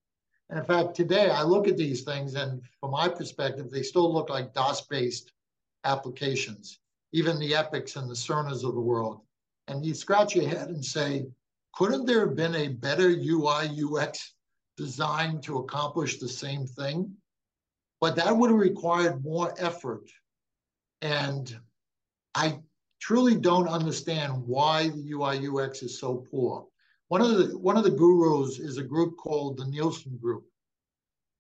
And in fact, today I look at these things, and from my perspective, they still look like DOS based applications, even the Epics and the Cerners of the world. And you scratch your head and say, couldn't there have been a better UI UX design to accomplish the same thing? But that would have required more effort. And I truly don't understand why the UI UX is so poor. One of the one of the gurus is a group called the Nielsen Group,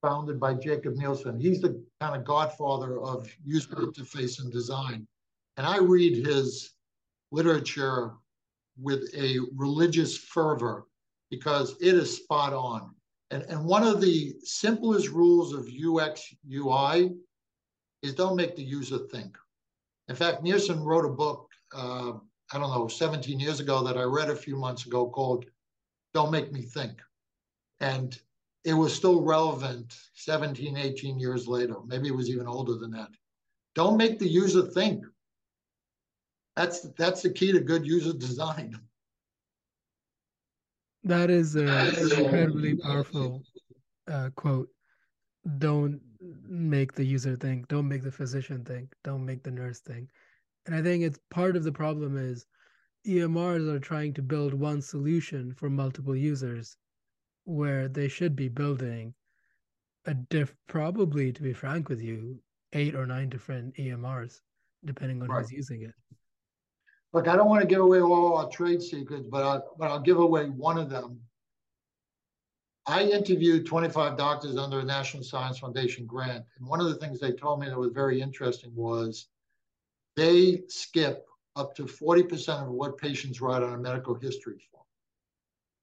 founded by Jakob Nielsen. He's the kind of godfather of user interface and design. And I read his literature with a religious fervor because it is spot on. And, and one of the simplest rules of UX UI is don't make the user think. In fact, Nielsen wrote a book uh, I don't know, 17 years ago that I read a few months ago called Don't Make Me Think. And it was still relevant 17, 18 years later. Maybe it was even older than that. Don't make the user think. That's that's the key to good user design. That is an incredibly powerful uh, quote. Don't make the user think. Don't make the physician think. Don't make the nurse think. And I think it's part of the problem is EMRs are trying to build one solution for multiple users where they should be building a diff probably to be frank with you, eight or nine different EMRs, depending on right. who's using it. Look, I don't want to give away all our trade secrets, but I'll, but I'll give away one of them. I interviewed 25 doctors under a National Science Foundation grant. And one of the things they told me that was very interesting was they skip up to 40% of what patients write on a medical history form.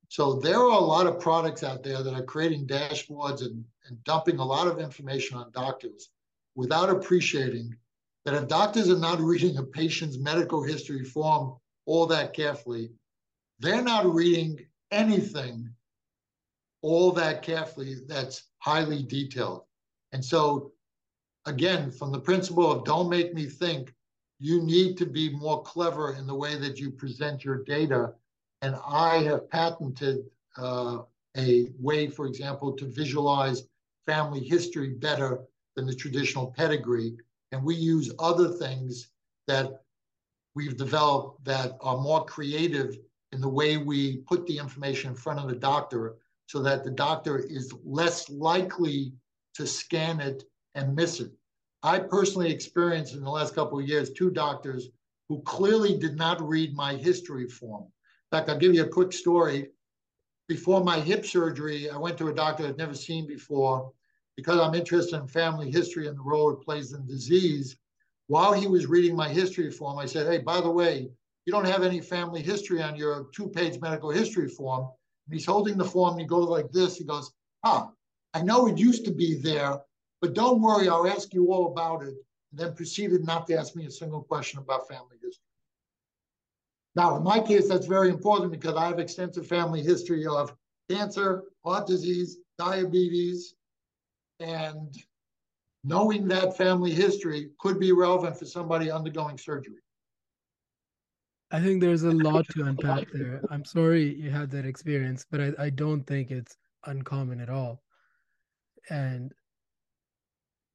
So there are a lot of products out there that are creating dashboards and, and dumping a lot of information on doctors without appreciating that if doctors are not reading a patient's medical history form all that carefully, they're not reading anything all that carefully that's highly detailed. And so, again, from the principle of don't make me think, you need to be more clever in the way that you present your data. And I have patented uh, a way, for example, to visualize family history better than the traditional pedigree. And we use other things that we've developed that are more creative in the way we put the information in front of the doctor so that the doctor is less likely to scan it and miss it. I personally experienced in the last couple of years two doctors who clearly did not read my history form. In fact, I'll give you a quick story. Before my hip surgery, I went to a doctor I'd never seen before because I'm interested in family history and the role it plays in disease. While he was reading my history form, I said, Hey, by the way, you don't have any family history on your two page medical history form. And he's holding the form and he goes like this. He goes, Huh, I know it used to be there, but don't worry, I'll ask you all about it. And then proceeded not to ask me a single question about family history. Now, in my case, that's very important because I have extensive family history of cancer, heart disease, diabetes, and knowing that family history could be relevant for somebody undergoing surgery. I think there's a lot to unpack there. I'm sorry you had that experience, but I, I don't think it's uncommon at all. And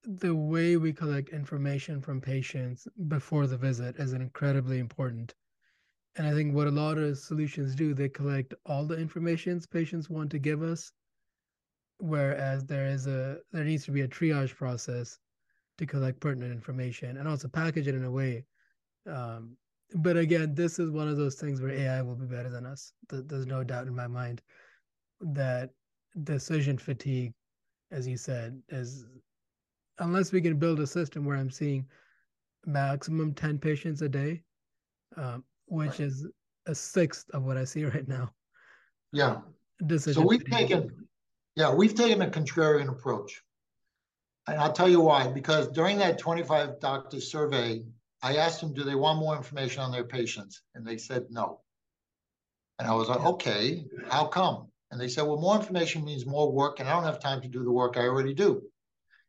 the way we collect information from patients before the visit is incredibly important. And I think what a lot of solutions do, they collect all the information patients want to give us, whereas there is a there needs to be a triage process to collect pertinent information and also package it in a way. Um, but again, this is one of those things where AI will be better than us. There's no doubt in my mind that decision fatigue, as you said, is unless we can build a system where I'm seeing maximum 10 patients a day, um, which right. is a sixth of what I see right now. Yeah. Decision so we've taken, yeah, we've taken a contrarian approach. And I'll tell you why, because during that 25 doctor survey, I asked them, do they want more information on their patients? And they said no. And I was like, okay, how come? And they said, well, more information means more work, and I don't have time to do the work I already do.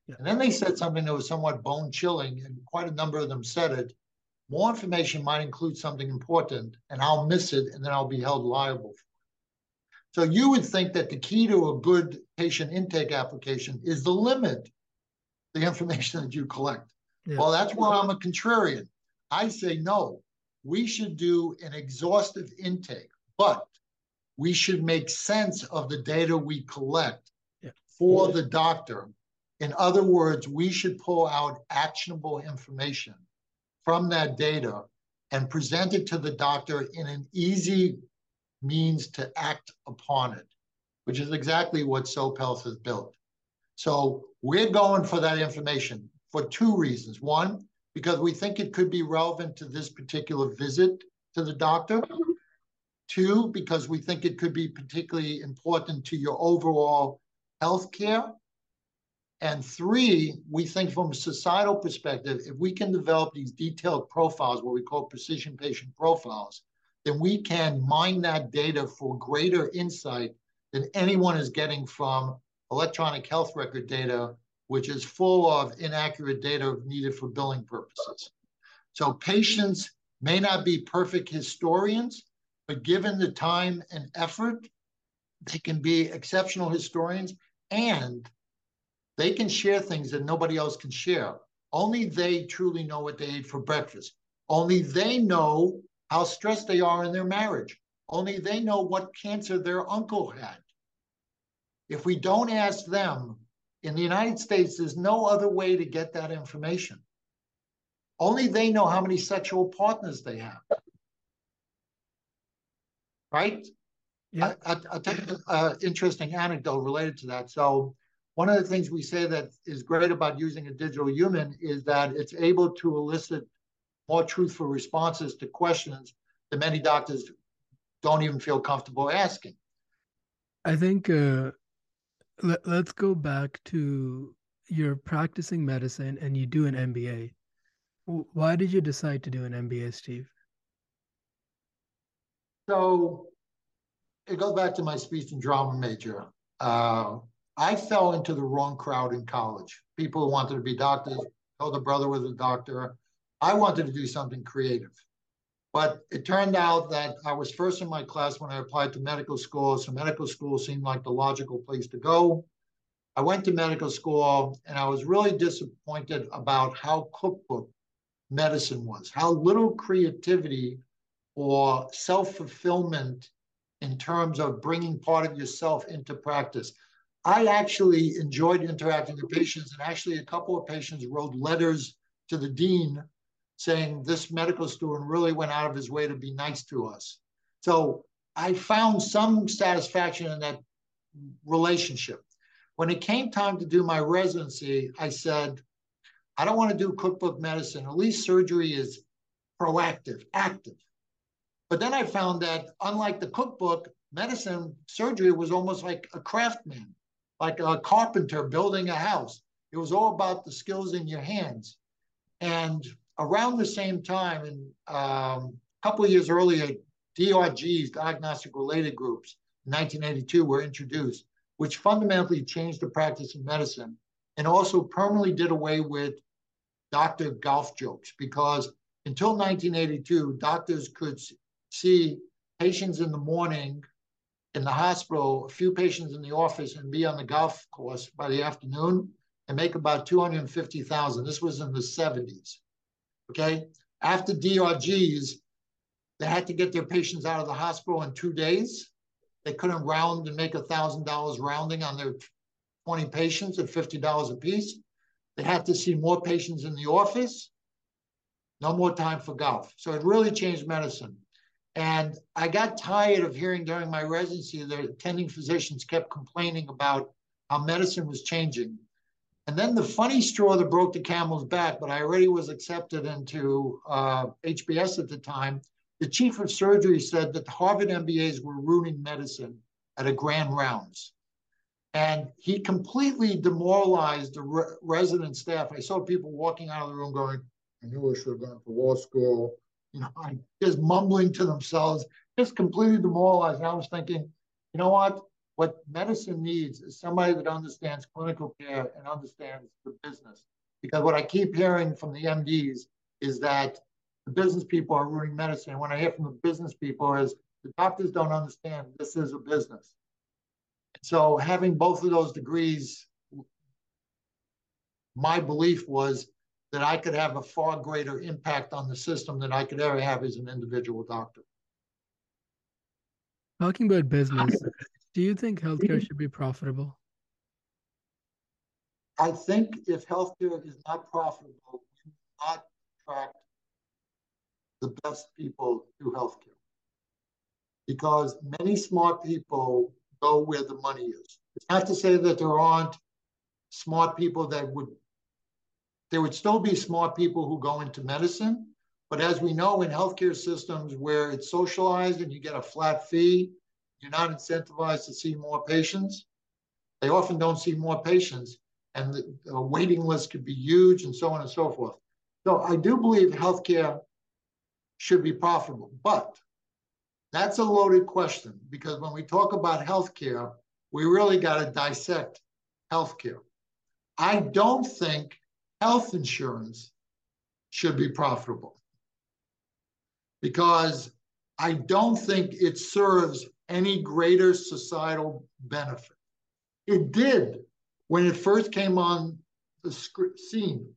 Yeah. And then they said something that was somewhat bone chilling, and quite a number of them said it. More information might include something important, and I'll miss it, and then I'll be held liable for it. So you would think that the key to a good patient intake application is the limit the information that you collect. Yeah. Well, that's why I'm a contrarian. I say no. We should do an exhaustive intake, but we should make sense of the data we collect yeah. for the doctor. In other words, we should pull out actionable information from that data and present it to the doctor in an easy means to act upon it, which is exactly what SOAP Health has built. So we're going for that information for two reasons. One, because we think it could be relevant to this particular visit to the doctor. Two, because we think it could be particularly important to your overall health care. And three, we think from a societal perspective, if we can develop these detailed profiles, what we call precision patient profiles, then we can mine that data for greater insight than anyone is getting from electronic health record data, which is full of inaccurate data needed for billing purposes. So patients may not be perfect historians, but given the time and effort, they can be exceptional historians and they can share things that nobody else can share. Only they truly know what they ate for breakfast. Only they know how stressed they are in their marriage. Only they know what cancer their uncle had. If we don't ask them, in the United States, there's no other way to get that information. Only they know how many sexual partners they have right? Yeah. I, will tell you an interesting anecdote related to that. So, one of the things we say that is great about using a digital human is that it's able to elicit more truthful responses to questions that many doctors don't even feel comfortable asking. I think uh, let, let's go back to you're practicing medicine and you do an MBA. Why did you decide to do an MBA, Steve? So it goes back to my speech and drama major. Uh, I fell into the wrong crowd in college. People who wanted to be doctors, oh, older brother was a doctor. I wanted to do something creative. But it turned out that I was first in my class when I applied to medical school. So medical school seemed like the logical place to go. I went to medical school and I was really disappointed about how cookbook medicine was, how little creativity or self fulfillment in terms of bringing part of yourself into practice. I actually enjoyed interacting with patients, and actually, a couple of patients wrote letters to the dean saying this medical student really went out of his way to be nice to us. So I found some satisfaction in that relationship. When it came time to do my residency, I said, I don't want to do cookbook medicine. At least surgery is proactive, active. But then I found that unlike the cookbook, medicine surgery was almost like a craftsman, like a carpenter building a house. It was all about the skills in your hands. And around the same time, and um, a couple of years earlier, DRGs, diagnostic related groups, in 1982 were introduced, which fundamentally changed the practice of medicine and also permanently did away with doctor golf jokes because until 1982, doctors could see patients in the morning in the hospital, a few patients in the office, and be on the golf course by the afternoon and make about 250,000. This was in the 70s. Okay. After DRGs, they had to get their patients out of the hospital in two days. They couldn't round and make $1,000 rounding on their 20 patients at $50 a piece. They had to see more patients in the office, no more time for golf. So it really changed medicine. And I got tired of hearing during my residency that attending physicians kept complaining about how medicine was changing. And then the funny straw that broke the camel's back, but I already was accepted into uh, HBS at the time. The chief of surgery said that the Harvard MBAs were ruining medicine at a grand rounds. And he completely demoralized the re resident staff. I saw people walking out of the room going, I knew I should have gone to law school you know, just mumbling to themselves, just completely demoralized. And I was thinking, you know what? What medicine needs is somebody that understands clinical care and understands the business. Because what I keep hearing from the MDs is that the business people are ruining medicine. And what I hear from the business people is the doctors don't understand this is a business. So having both of those degrees, my belief was that I could have a far greater impact on the system than I could ever have as an individual doctor. Talking about business, do you think healthcare should be profitable? I think if healthcare is not profitable, we not attract the best people to healthcare. Because many smart people go where the money is. It's not to say that there aren't smart people that would there would still be smart people who go into medicine. But as we know in healthcare systems where it's socialized and you get a flat fee, you're not incentivized to see more patients. They often don't see more patients, and the, waiting list could be huge, and so on and so forth. So I do believe healthcare should be profitable, but that's a loaded question because when we talk about healthcare, we really got to dissect healthcare. I don't think health insurance should be profitable because I don't think it serves any greater societal benefit. It did when it first came on the scene.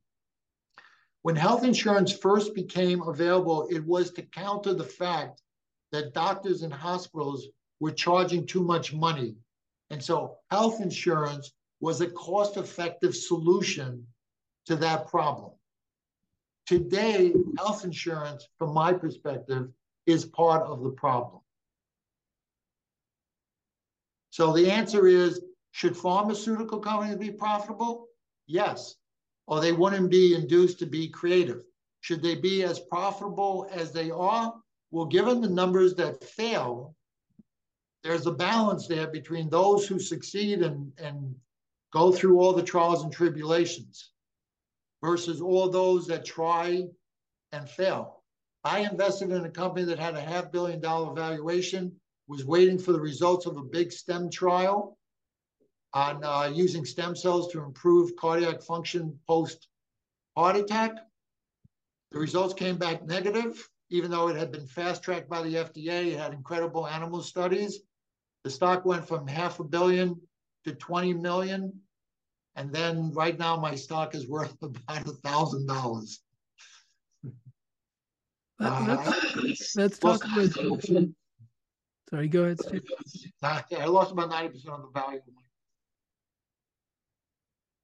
When health insurance first became available, it was to counter the fact that doctors and hospitals were charging too much money. And so health insurance was a cost effective solution to that problem. Today, health insurance, from my perspective, is part of the problem. So the answer is should pharmaceutical companies be profitable? Yes. Or they wouldn't be induced to be creative. Should they be as profitable as they are? Well, given the numbers that fail, there's a balance there between those who succeed and, and go through all the trials and tribulations versus all those that try and fail. I invested in a company that had a half billion dollar valuation, was waiting for the results of a big STEM trial on uh, using stem cells to improve cardiac function post heart attack. The results came back negative, even though it had been fast tracked by the FDA. It had incredible animal studies. The stock went from half a billion to 20 million and then right now my stock is worth about a thousand dollars. Let's, let's talk about. Sorry, go ahead, Steve. I lost about ninety percent of the value.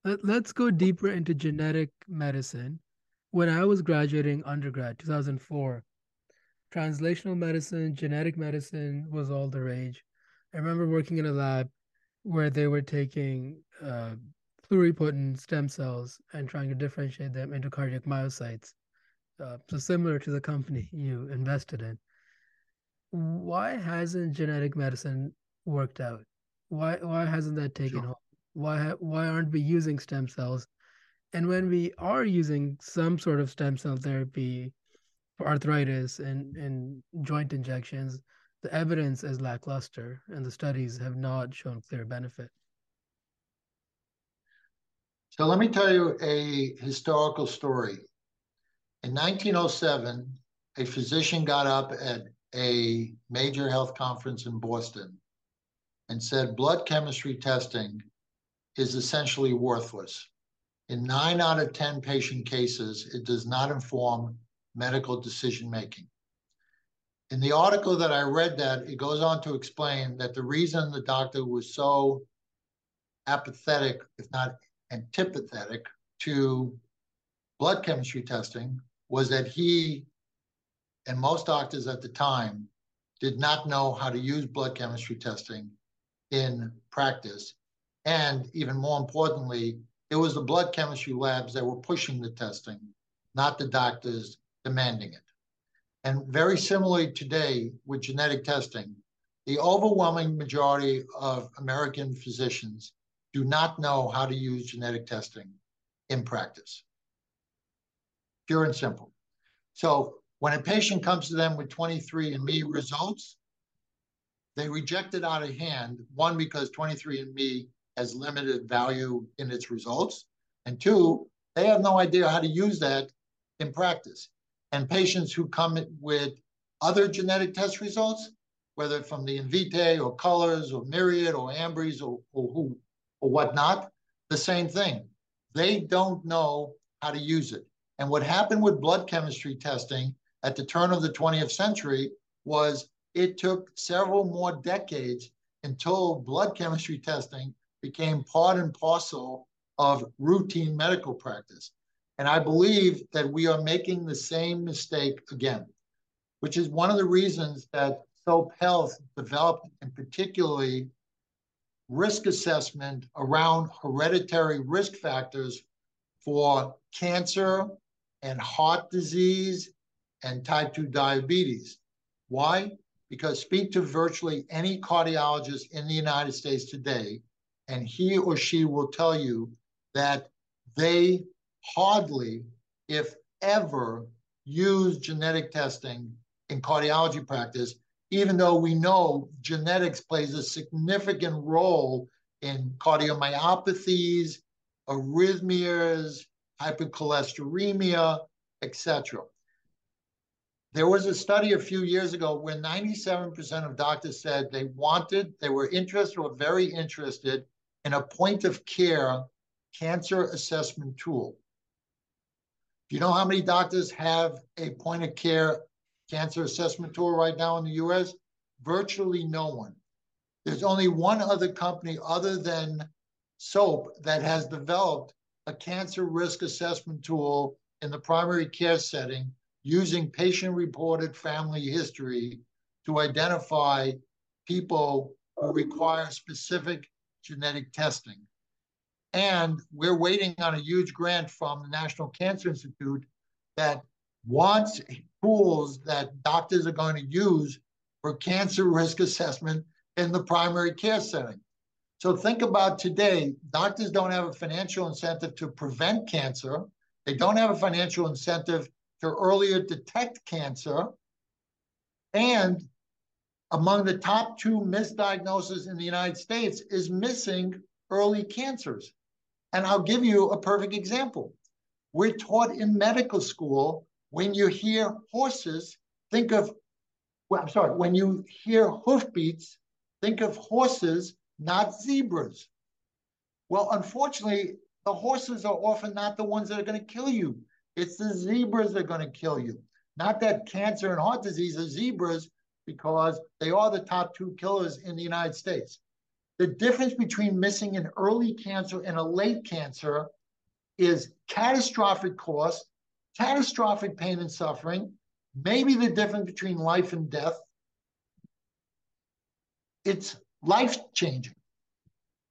Let, let's go deeper into genetic medicine. When I was graduating undergrad, 2004, translational medicine, genetic medicine was all the rage. I remember working in a lab where they were taking uh, pluripotent stem cells and trying to differentiate them into cardiac myocytes. Uh, so similar to the company you invested in. Why hasn't genetic medicine worked out? Why why hasn't that taken sure. hold? Why why aren't we using stem cells? And when we are using some sort of stem cell therapy for arthritis and, and joint injections, the evidence is lackluster and the studies have not shown clear benefit. So let me tell you a historical story. In 1907, a physician got up at a major health conference in Boston and said blood chemistry testing is essentially worthless. In nine out of 10 patient cases, it does not inform medical decision making. In the article that I read that, it goes on to explain that the reason the doctor was so apathetic, if not antipathetic to blood chemistry testing was that he and most doctors at the time did not know how to use blood chemistry testing in practice. And even more importantly, it was the blood chemistry labs that were pushing the testing, not the doctors demanding it. And very similarly today with genetic testing, the overwhelming majority of American physicians do not know how to use genetic testing in practice. Pure and simple. So when a patient comes to them with 23andMe results, they reject it out of hand, one, because 23andMe has limited value in its results, and two, they have no idea how to use that in practice. And patients who come with other genetic test results, whether from the Invitae or Colors or Myriad or Ambry's or, or who or whatnot, the same thing. They don't know how to use it. And what happened with blood chemistry testing at the turn of the 20th century was it took several more decades until blood chemistry testing became part and parcel of routine medical practice. And I believe that we are making the same mistake again, which is one of the reasons that SOAP Health developed, and particularly risk assessment around hereditary risk factors for cancer and heart disease and type 2 diabetes. Why? Because speak to virtually any cardiologist in the United States today, and he or she will tell you that they hardly, if ever, use genetic testing in cardiology practice even though we know genetics plays a significant role in cardiomyopathies, arrhythmias, hypercholesteremia, etc. There was a study a few years ago where 97% of doctors said they wanted, they were interested or very interested in a point of care cancer assessment tool. Do you know how many doctors have a point of care cancer assessment tool right now in the US? Virtually no one. There's only one other company other than SOAP that has developed a cancer risk assessment tool in the primary care setting using patient reported family history to identify people who require specific genetic testing. And we're waiting on a huge grant from the National Cancer Institute that wants tools that doctors are going to use for cancer risk assessment in the primary care setting. So think about today, doctors don't have a financial incentive to prevent cancer. They don't have a financial incentive to earlier detect cancer. And among the top two misdiagnoses in the United States is missing early cancers. And I'll give you a perfect example. We're taught in medical school when you hear horses, think of, well, I'm sorry, when you hear hoofbeats, think of horses, not zebras. Well, unfortunately, the horses are often not the ones that are going to kill you. It's the zebras that are going to kill you. Not that cancer and heart disease are zebras, because they are the top two killers in the United States. The difference between missing an early cancer and a late cancer is catastrophic cost catastrophic pain and suffering, maybe the difference between life and death. It's life changing.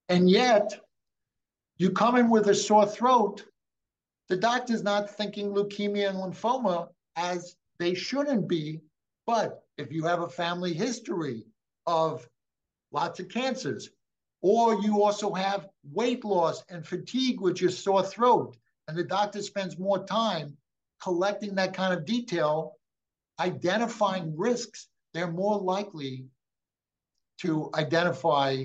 And yet, you come in with a sore throat, the doctor's not thinking leukemia and lymphoma as they shouldn't be. But if you have a family history of lots of cancers, or you also have weight loss and fatigue with your sore throat, and the doctor spends more time collecting that kind of detail, identifying risks, they're more likely to identify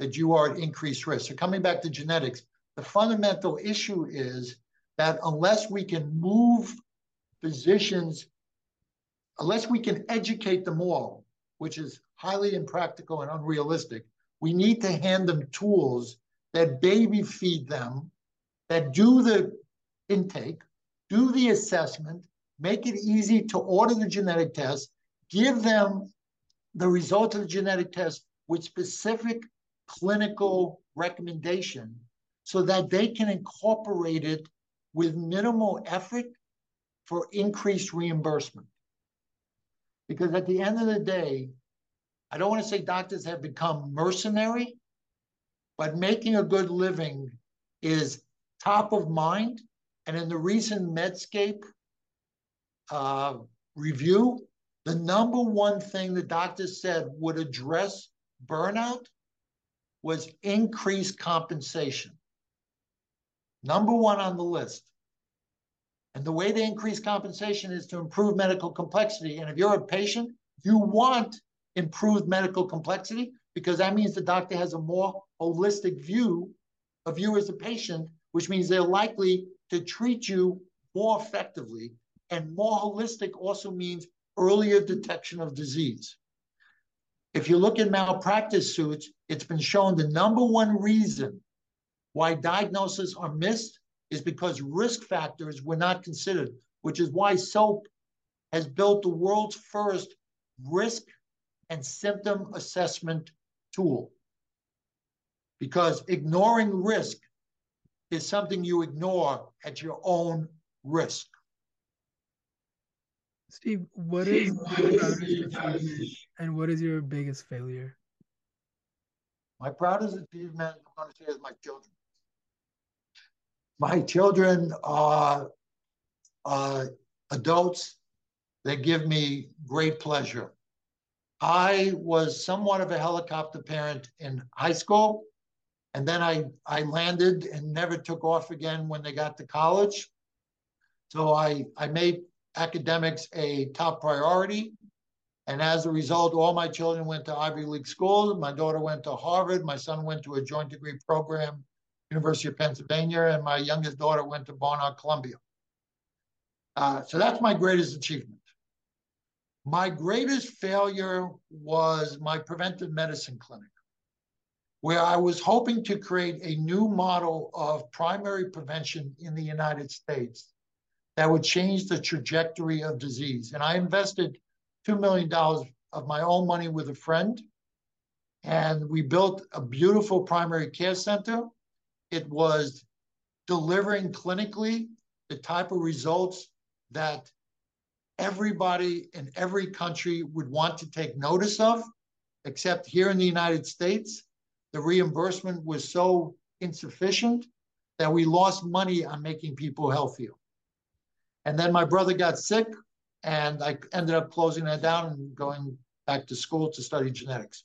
that you are at increased risk. So coming back to genetics, the fundamental issue is that unless we can move physicians, unless we can educate them all, which is highly impractical and unrealistic, we need to hand them tools that baby feed them, that do the intake, do the assessment, make it easy to order the genetic test, give them the result of the genetic test with specific clinical recommendation so that they can incorporate it with minimal effort for increased reimbursement. Because at the end of the day, I don't want to say doctors have become mercenary, but making a good living is top of mind. And in the recent Medscape uh, review, the number one thing the doctors said would address burnout was increased compensation. Number one on the list. And the way to increase compensation is to improve medical complexity. And if you're a patient, you want improved medical complexity because that means the doctor has a more holistic view of you as a patient, which means they're likely to treat you more effectively. And more holistic also means earlier detection of disease. If you look at malpractice suits, it's been shown the number one reason why diagnoses are missed is because risk factors were not considered, which is why SOAP has built the world's first risk and symptom assessment tool. Because ignoring risk is something you ignore at your own risk. Steve, what is your proudest achievement and what is your biggest failure? My proudest achievement, I'm going to say, is my children. My children are uh, adults. They give me great pleasure. I was somewhat of a helicopter parent in high school, and then I, I landed and never took off again when they got to college. So I, I made academics a top priority. And as a result, all my children went to Ivy League schools. My daughter went to Harvard. My son went to a joint degree program, University of Pennsylvania, and my youngest daughter went to Barnard Columbia. Uh, so that's my greatest achievement. My greatest failure was my preventive medicine clinic, where I was hoping to create a new model of primary prevention in the United States that would change the trajectory of disease. And I invested $2 million of my own money with a friend. And we built a beautiful primary care center. It was delivering clinically the type of results that everybody in every country would want to take notice of, except here in the United States, the reimbursement was so insufficient that we lost money on making people healthier. And then my brother got sick, and I ended up closing that down and going back to school to study genetics.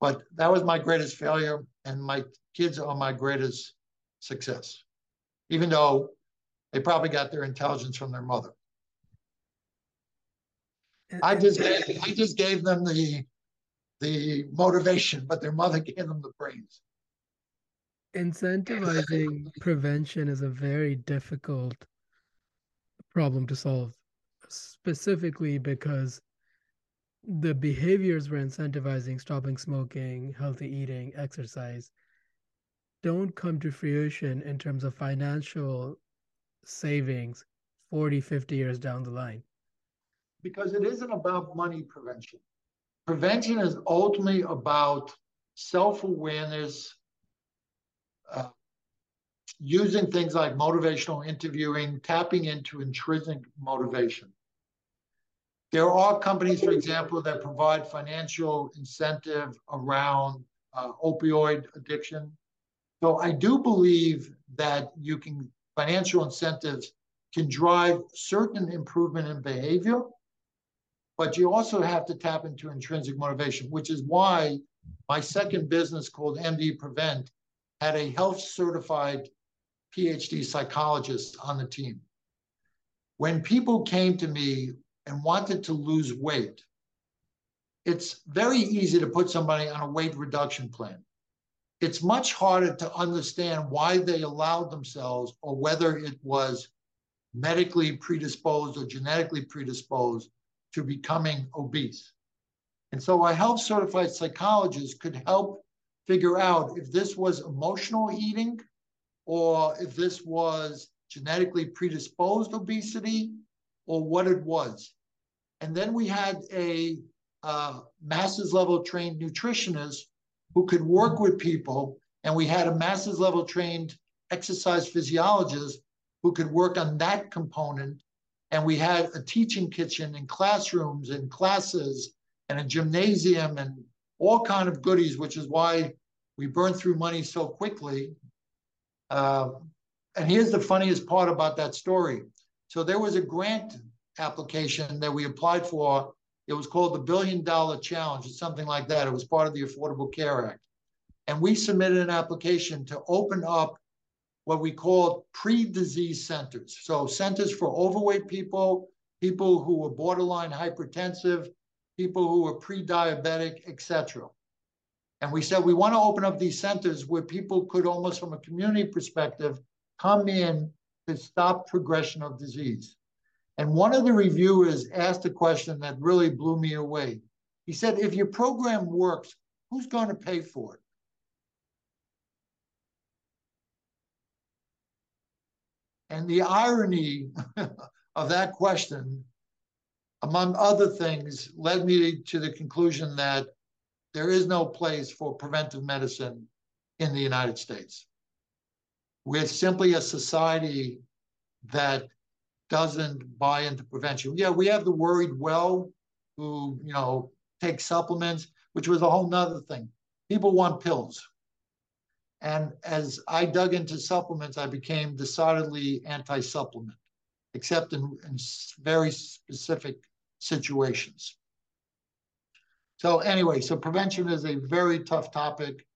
But that was my greatest failure, and my kids are my greatest success, even though they probably got their intelligence from their mother. I just gave, I just gave them the the motivation, but their mother gave them the brains. Incentivizing prevention is a very difficult problem to solve, specifically because the behaviors we're incentivizing, stopping smoking, healthy eating, exercise, don't come to fruition in terms of financial savings 40, 50 years down the line. Because it isn't about money prevention. Prevention is ultimately about self awareness, uh, using things like motivational interviewing, tapping into intrinsic motivation. There are companies, for example, that provide financial incentive around uh, opioid addiction. So I do believe that you can financial incentives can drive certain improvement in behavior, but you also have to tap into intrinsic motivation, which is why my second business called MD Prevent had a health certified PhD psychologist on the team. When people came to me and wanted to lose weight, it's very easy to put somebody on a weight reduction plan. It's much harder to understand why they allowed themselves or whether it was medically predisposed or genetically predisposed to becoming obese. And so a health certified psychologist could help figure out if this was emotional eating or if this was genetically predisposed obesity or what it was. And then we had a uh, master's level trained nutritionist who could work with people, and we had a master's level trained exercise physiologist who could work on that component. And we had a teaching kitchen in classrooms and classes and a gymnasium and all kind of goodies, which is why we burned through money so quickly. Uh, and here's the funniest part about that story. So there was a grant application that we applied for. It was called the Billion Dollar Challenge, or something like that. It was part of the Affordable Care Act. And we submitted an application to open up what we call pre-disease centers. So centers for overweight people, people who were borderline hypertensive, people who were pre-diabetic, etc. And we said we want to open up these centers where people could almost from a community perspective come in to stop progression of disease. And one of the reviewers asked a question that really blew me away. He said, if your program works, who's going to pay for it? And the irony of that question, among other things, led me to the conclusion that there is no place for preventive medicine in the United States. We're simply a society that doesn't buy into prevention. Yeah, we have the worried well who, you know, take supplements, which was a whole nother thing. People want pills. And as I dug into supplements, I became decidedly anti supplement, except in, in very specific situations. So, anyway, so prevention is a very tough topic.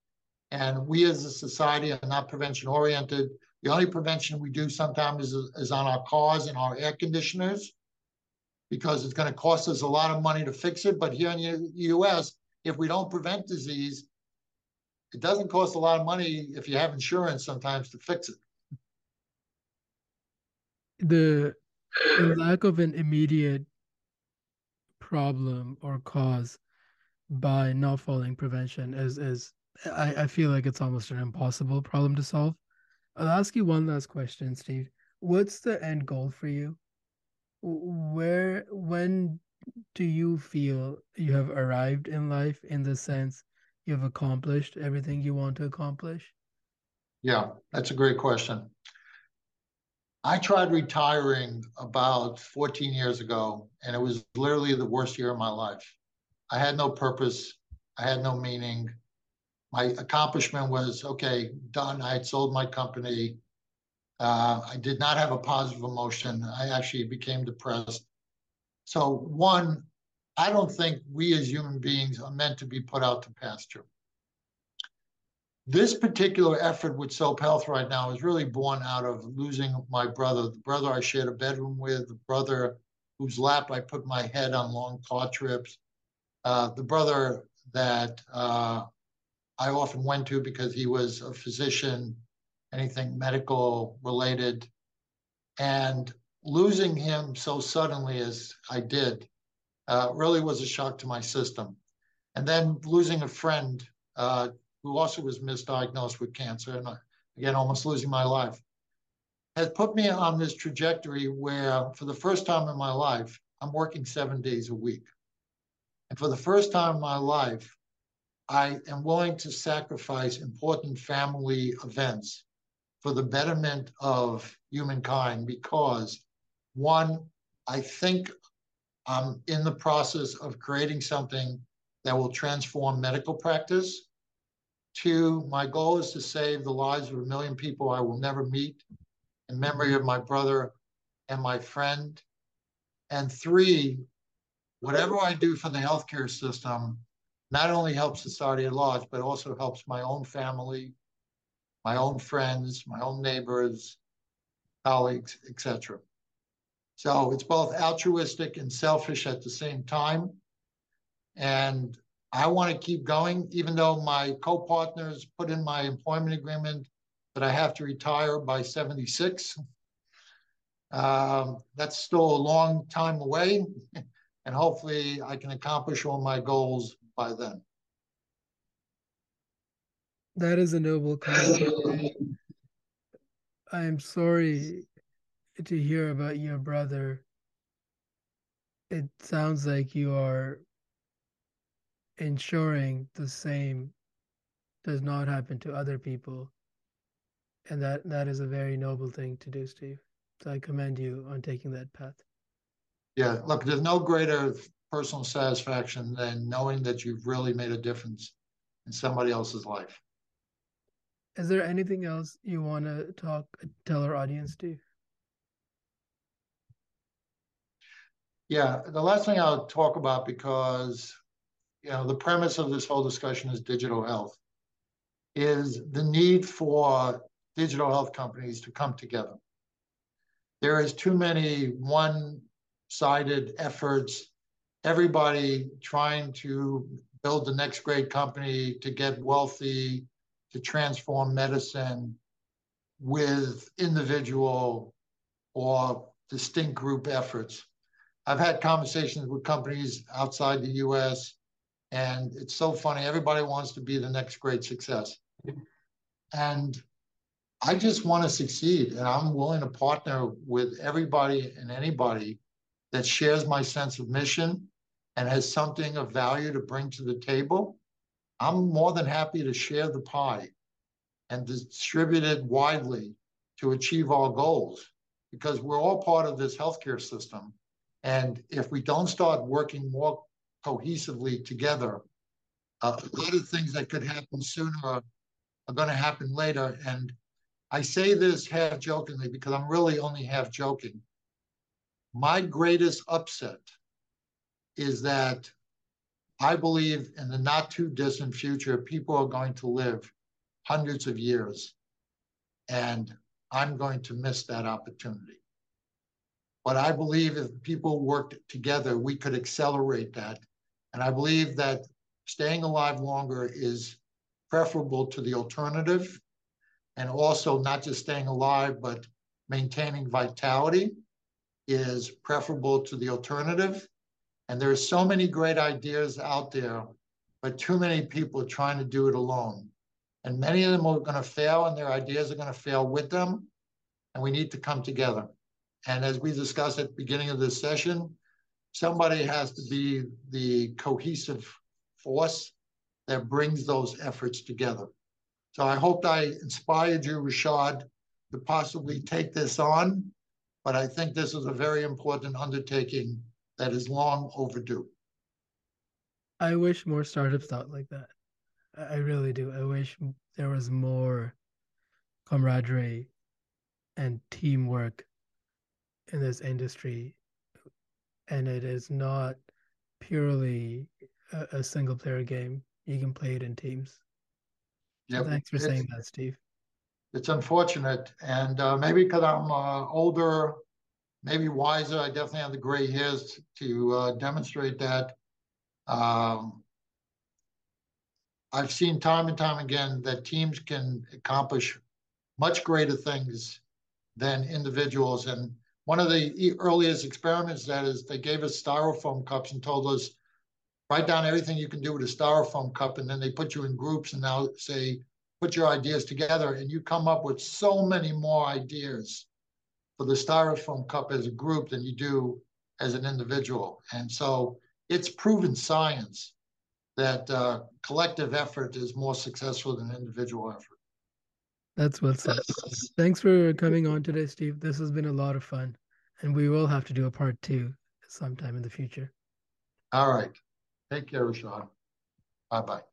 And we as a society are not prevention oriented. The only prevention we do sometimes is, is on our cars and our air conditioners because it's going to cost us a lot of money to fix it. But here in the US, if we don't prevent disease, it doesn't cost a lot of money if you have insurance sometimes to fix it. The, the lack of an immediate problem or cause by not following prevention is is I, I feel like it's almost an impossible problem to solve. I'll ask you one last question, Steve. What's the end goal for you? Where when do you feel you have arrived in life in the sense you've accomplished everything you want to accomplish? Yeah, that's a great question. I tried retiring about 14 years ago, and it was literally the worst year of my life. I had no purpose, I had no meaning. My accomplishment was okay, done. I had sold my company. Uh, I did not have a positive emotion. I actually became depressed. So, one, I don't think we as human beings are meant to be put out to pasture. This particular effort with SOAP Health right now is really born out of losing my brother, the brother I shared a bedroom with, the brother whose lap I put my head on long car trips, uh, the brother that uh, I often went to because he was a physician, anything medical related. And losing him so suddenly as I did uh, really was a shock to my system. And then losing a friend uh, who also was misdiagnosed with cancer, and uh, again, almost losing my life, has put me on this trajectory where, for the first time in my life, I'm working seven days a week. And for the first time in my life, I am willing to sacrifice important family events for the betterment of humankind because, one, I think I'm in the process of creating something that will transform medical practice. Two, my goal is to save the lives of a million people I will never meet in memory of my brother and my friend. And three, whatever I do for the healthcare system not only helps society at large, but also helps my own family, my own friends, my own neighbors, colleagues, etc. So it's both altruistic and selfish at the same time. And I want to keep going, even though my co-partners put in my employment agreement that I have to retire by 76. Um, that's still a long time away, and hopefully I can accomplish all my goals by then. That is a noble cause. I am sorry to hear about your brother. It sounds like you are ensuring the same does not happen to other people. And that that is a very noble thing to do, Steve. So I commend you on taking that path. Yeah, look, there's no greater personal satisfaction than knowing that you've really made a difference in somebody else's life. Is there anything else you want to talk, tell our audience, Steve? Yeah, the last thing I'll talk about because you know the premise of this whole discussion is digital health, is the need for digital health companies to come together. There is too many one-sided efforts, everybody trying to build the next great company to get wealthy, to transform medicine with individual or distinct group efforts. I've had conversations with companies outside the US, and it's so funny. Everybody wants to be the next great success. And I just want to succeed, and I'm willing to partner with everybody and anybody that shares my sense of mission and has something of value to bring to the table. I'm more than happy to share the pie and distribute it widely to achieve our goals because we're all part of this healthcare system and if we don't start working more cohesively together, uh, a lot of things that could happen sooner are, are going to happen later. And I say this half jokingly because I'm really only half joking. My greatest upset is that I believe in the not too distant future, people are going to live hundreds of years. And I'm going to miss that opportunity. But I believe if people worked together, we could accelerate that. And I believe that staying alive longer is preferable to the alternative. And also, not just staying alive, but maintaining vitality is preferable to the alternative. And there are so many great ideas out there, but too many people are trying to do it alone. And many of them are going to fail, and their ideas are going to fail with them. And we need to come together. And as we discussed at the beginning of this session, somebody has to be the cohesive force that brings those efforts together. So I hope I inspired you, Rishad, to possibly take this on. But I think this is a very important undertaking that is long overdue. I wish more startups thought like that. I really do. I wish there was more camaraderie and teamwork in this industry and it is not purely a, a single player game. You can play it in teams. Yeah so thanks for saying that steve. it's unfortunate and uh, maybe because i'm uh, older maybe wiser i definitely have the gray hairs to uh, demonstrate that. Um, i've seen time and time again that teams can accomplish much greater things than individuals and one of the earliest experiments that is they gave us styrofoam cups and told us write down everything you can do with a styrofoam cup and then they put you in groups and now say put your ideas together and you come up with so many more ideas for the styrofoam cup as a group than you do as an individual and so it's proven science that uh, collective effort is more successful than individual effort that's what's up. Thanks for coming on today, Steve. This has been a lot of fun, and we will have to do a part two sometime in the future. All right. Take care, Sean. Bye bye.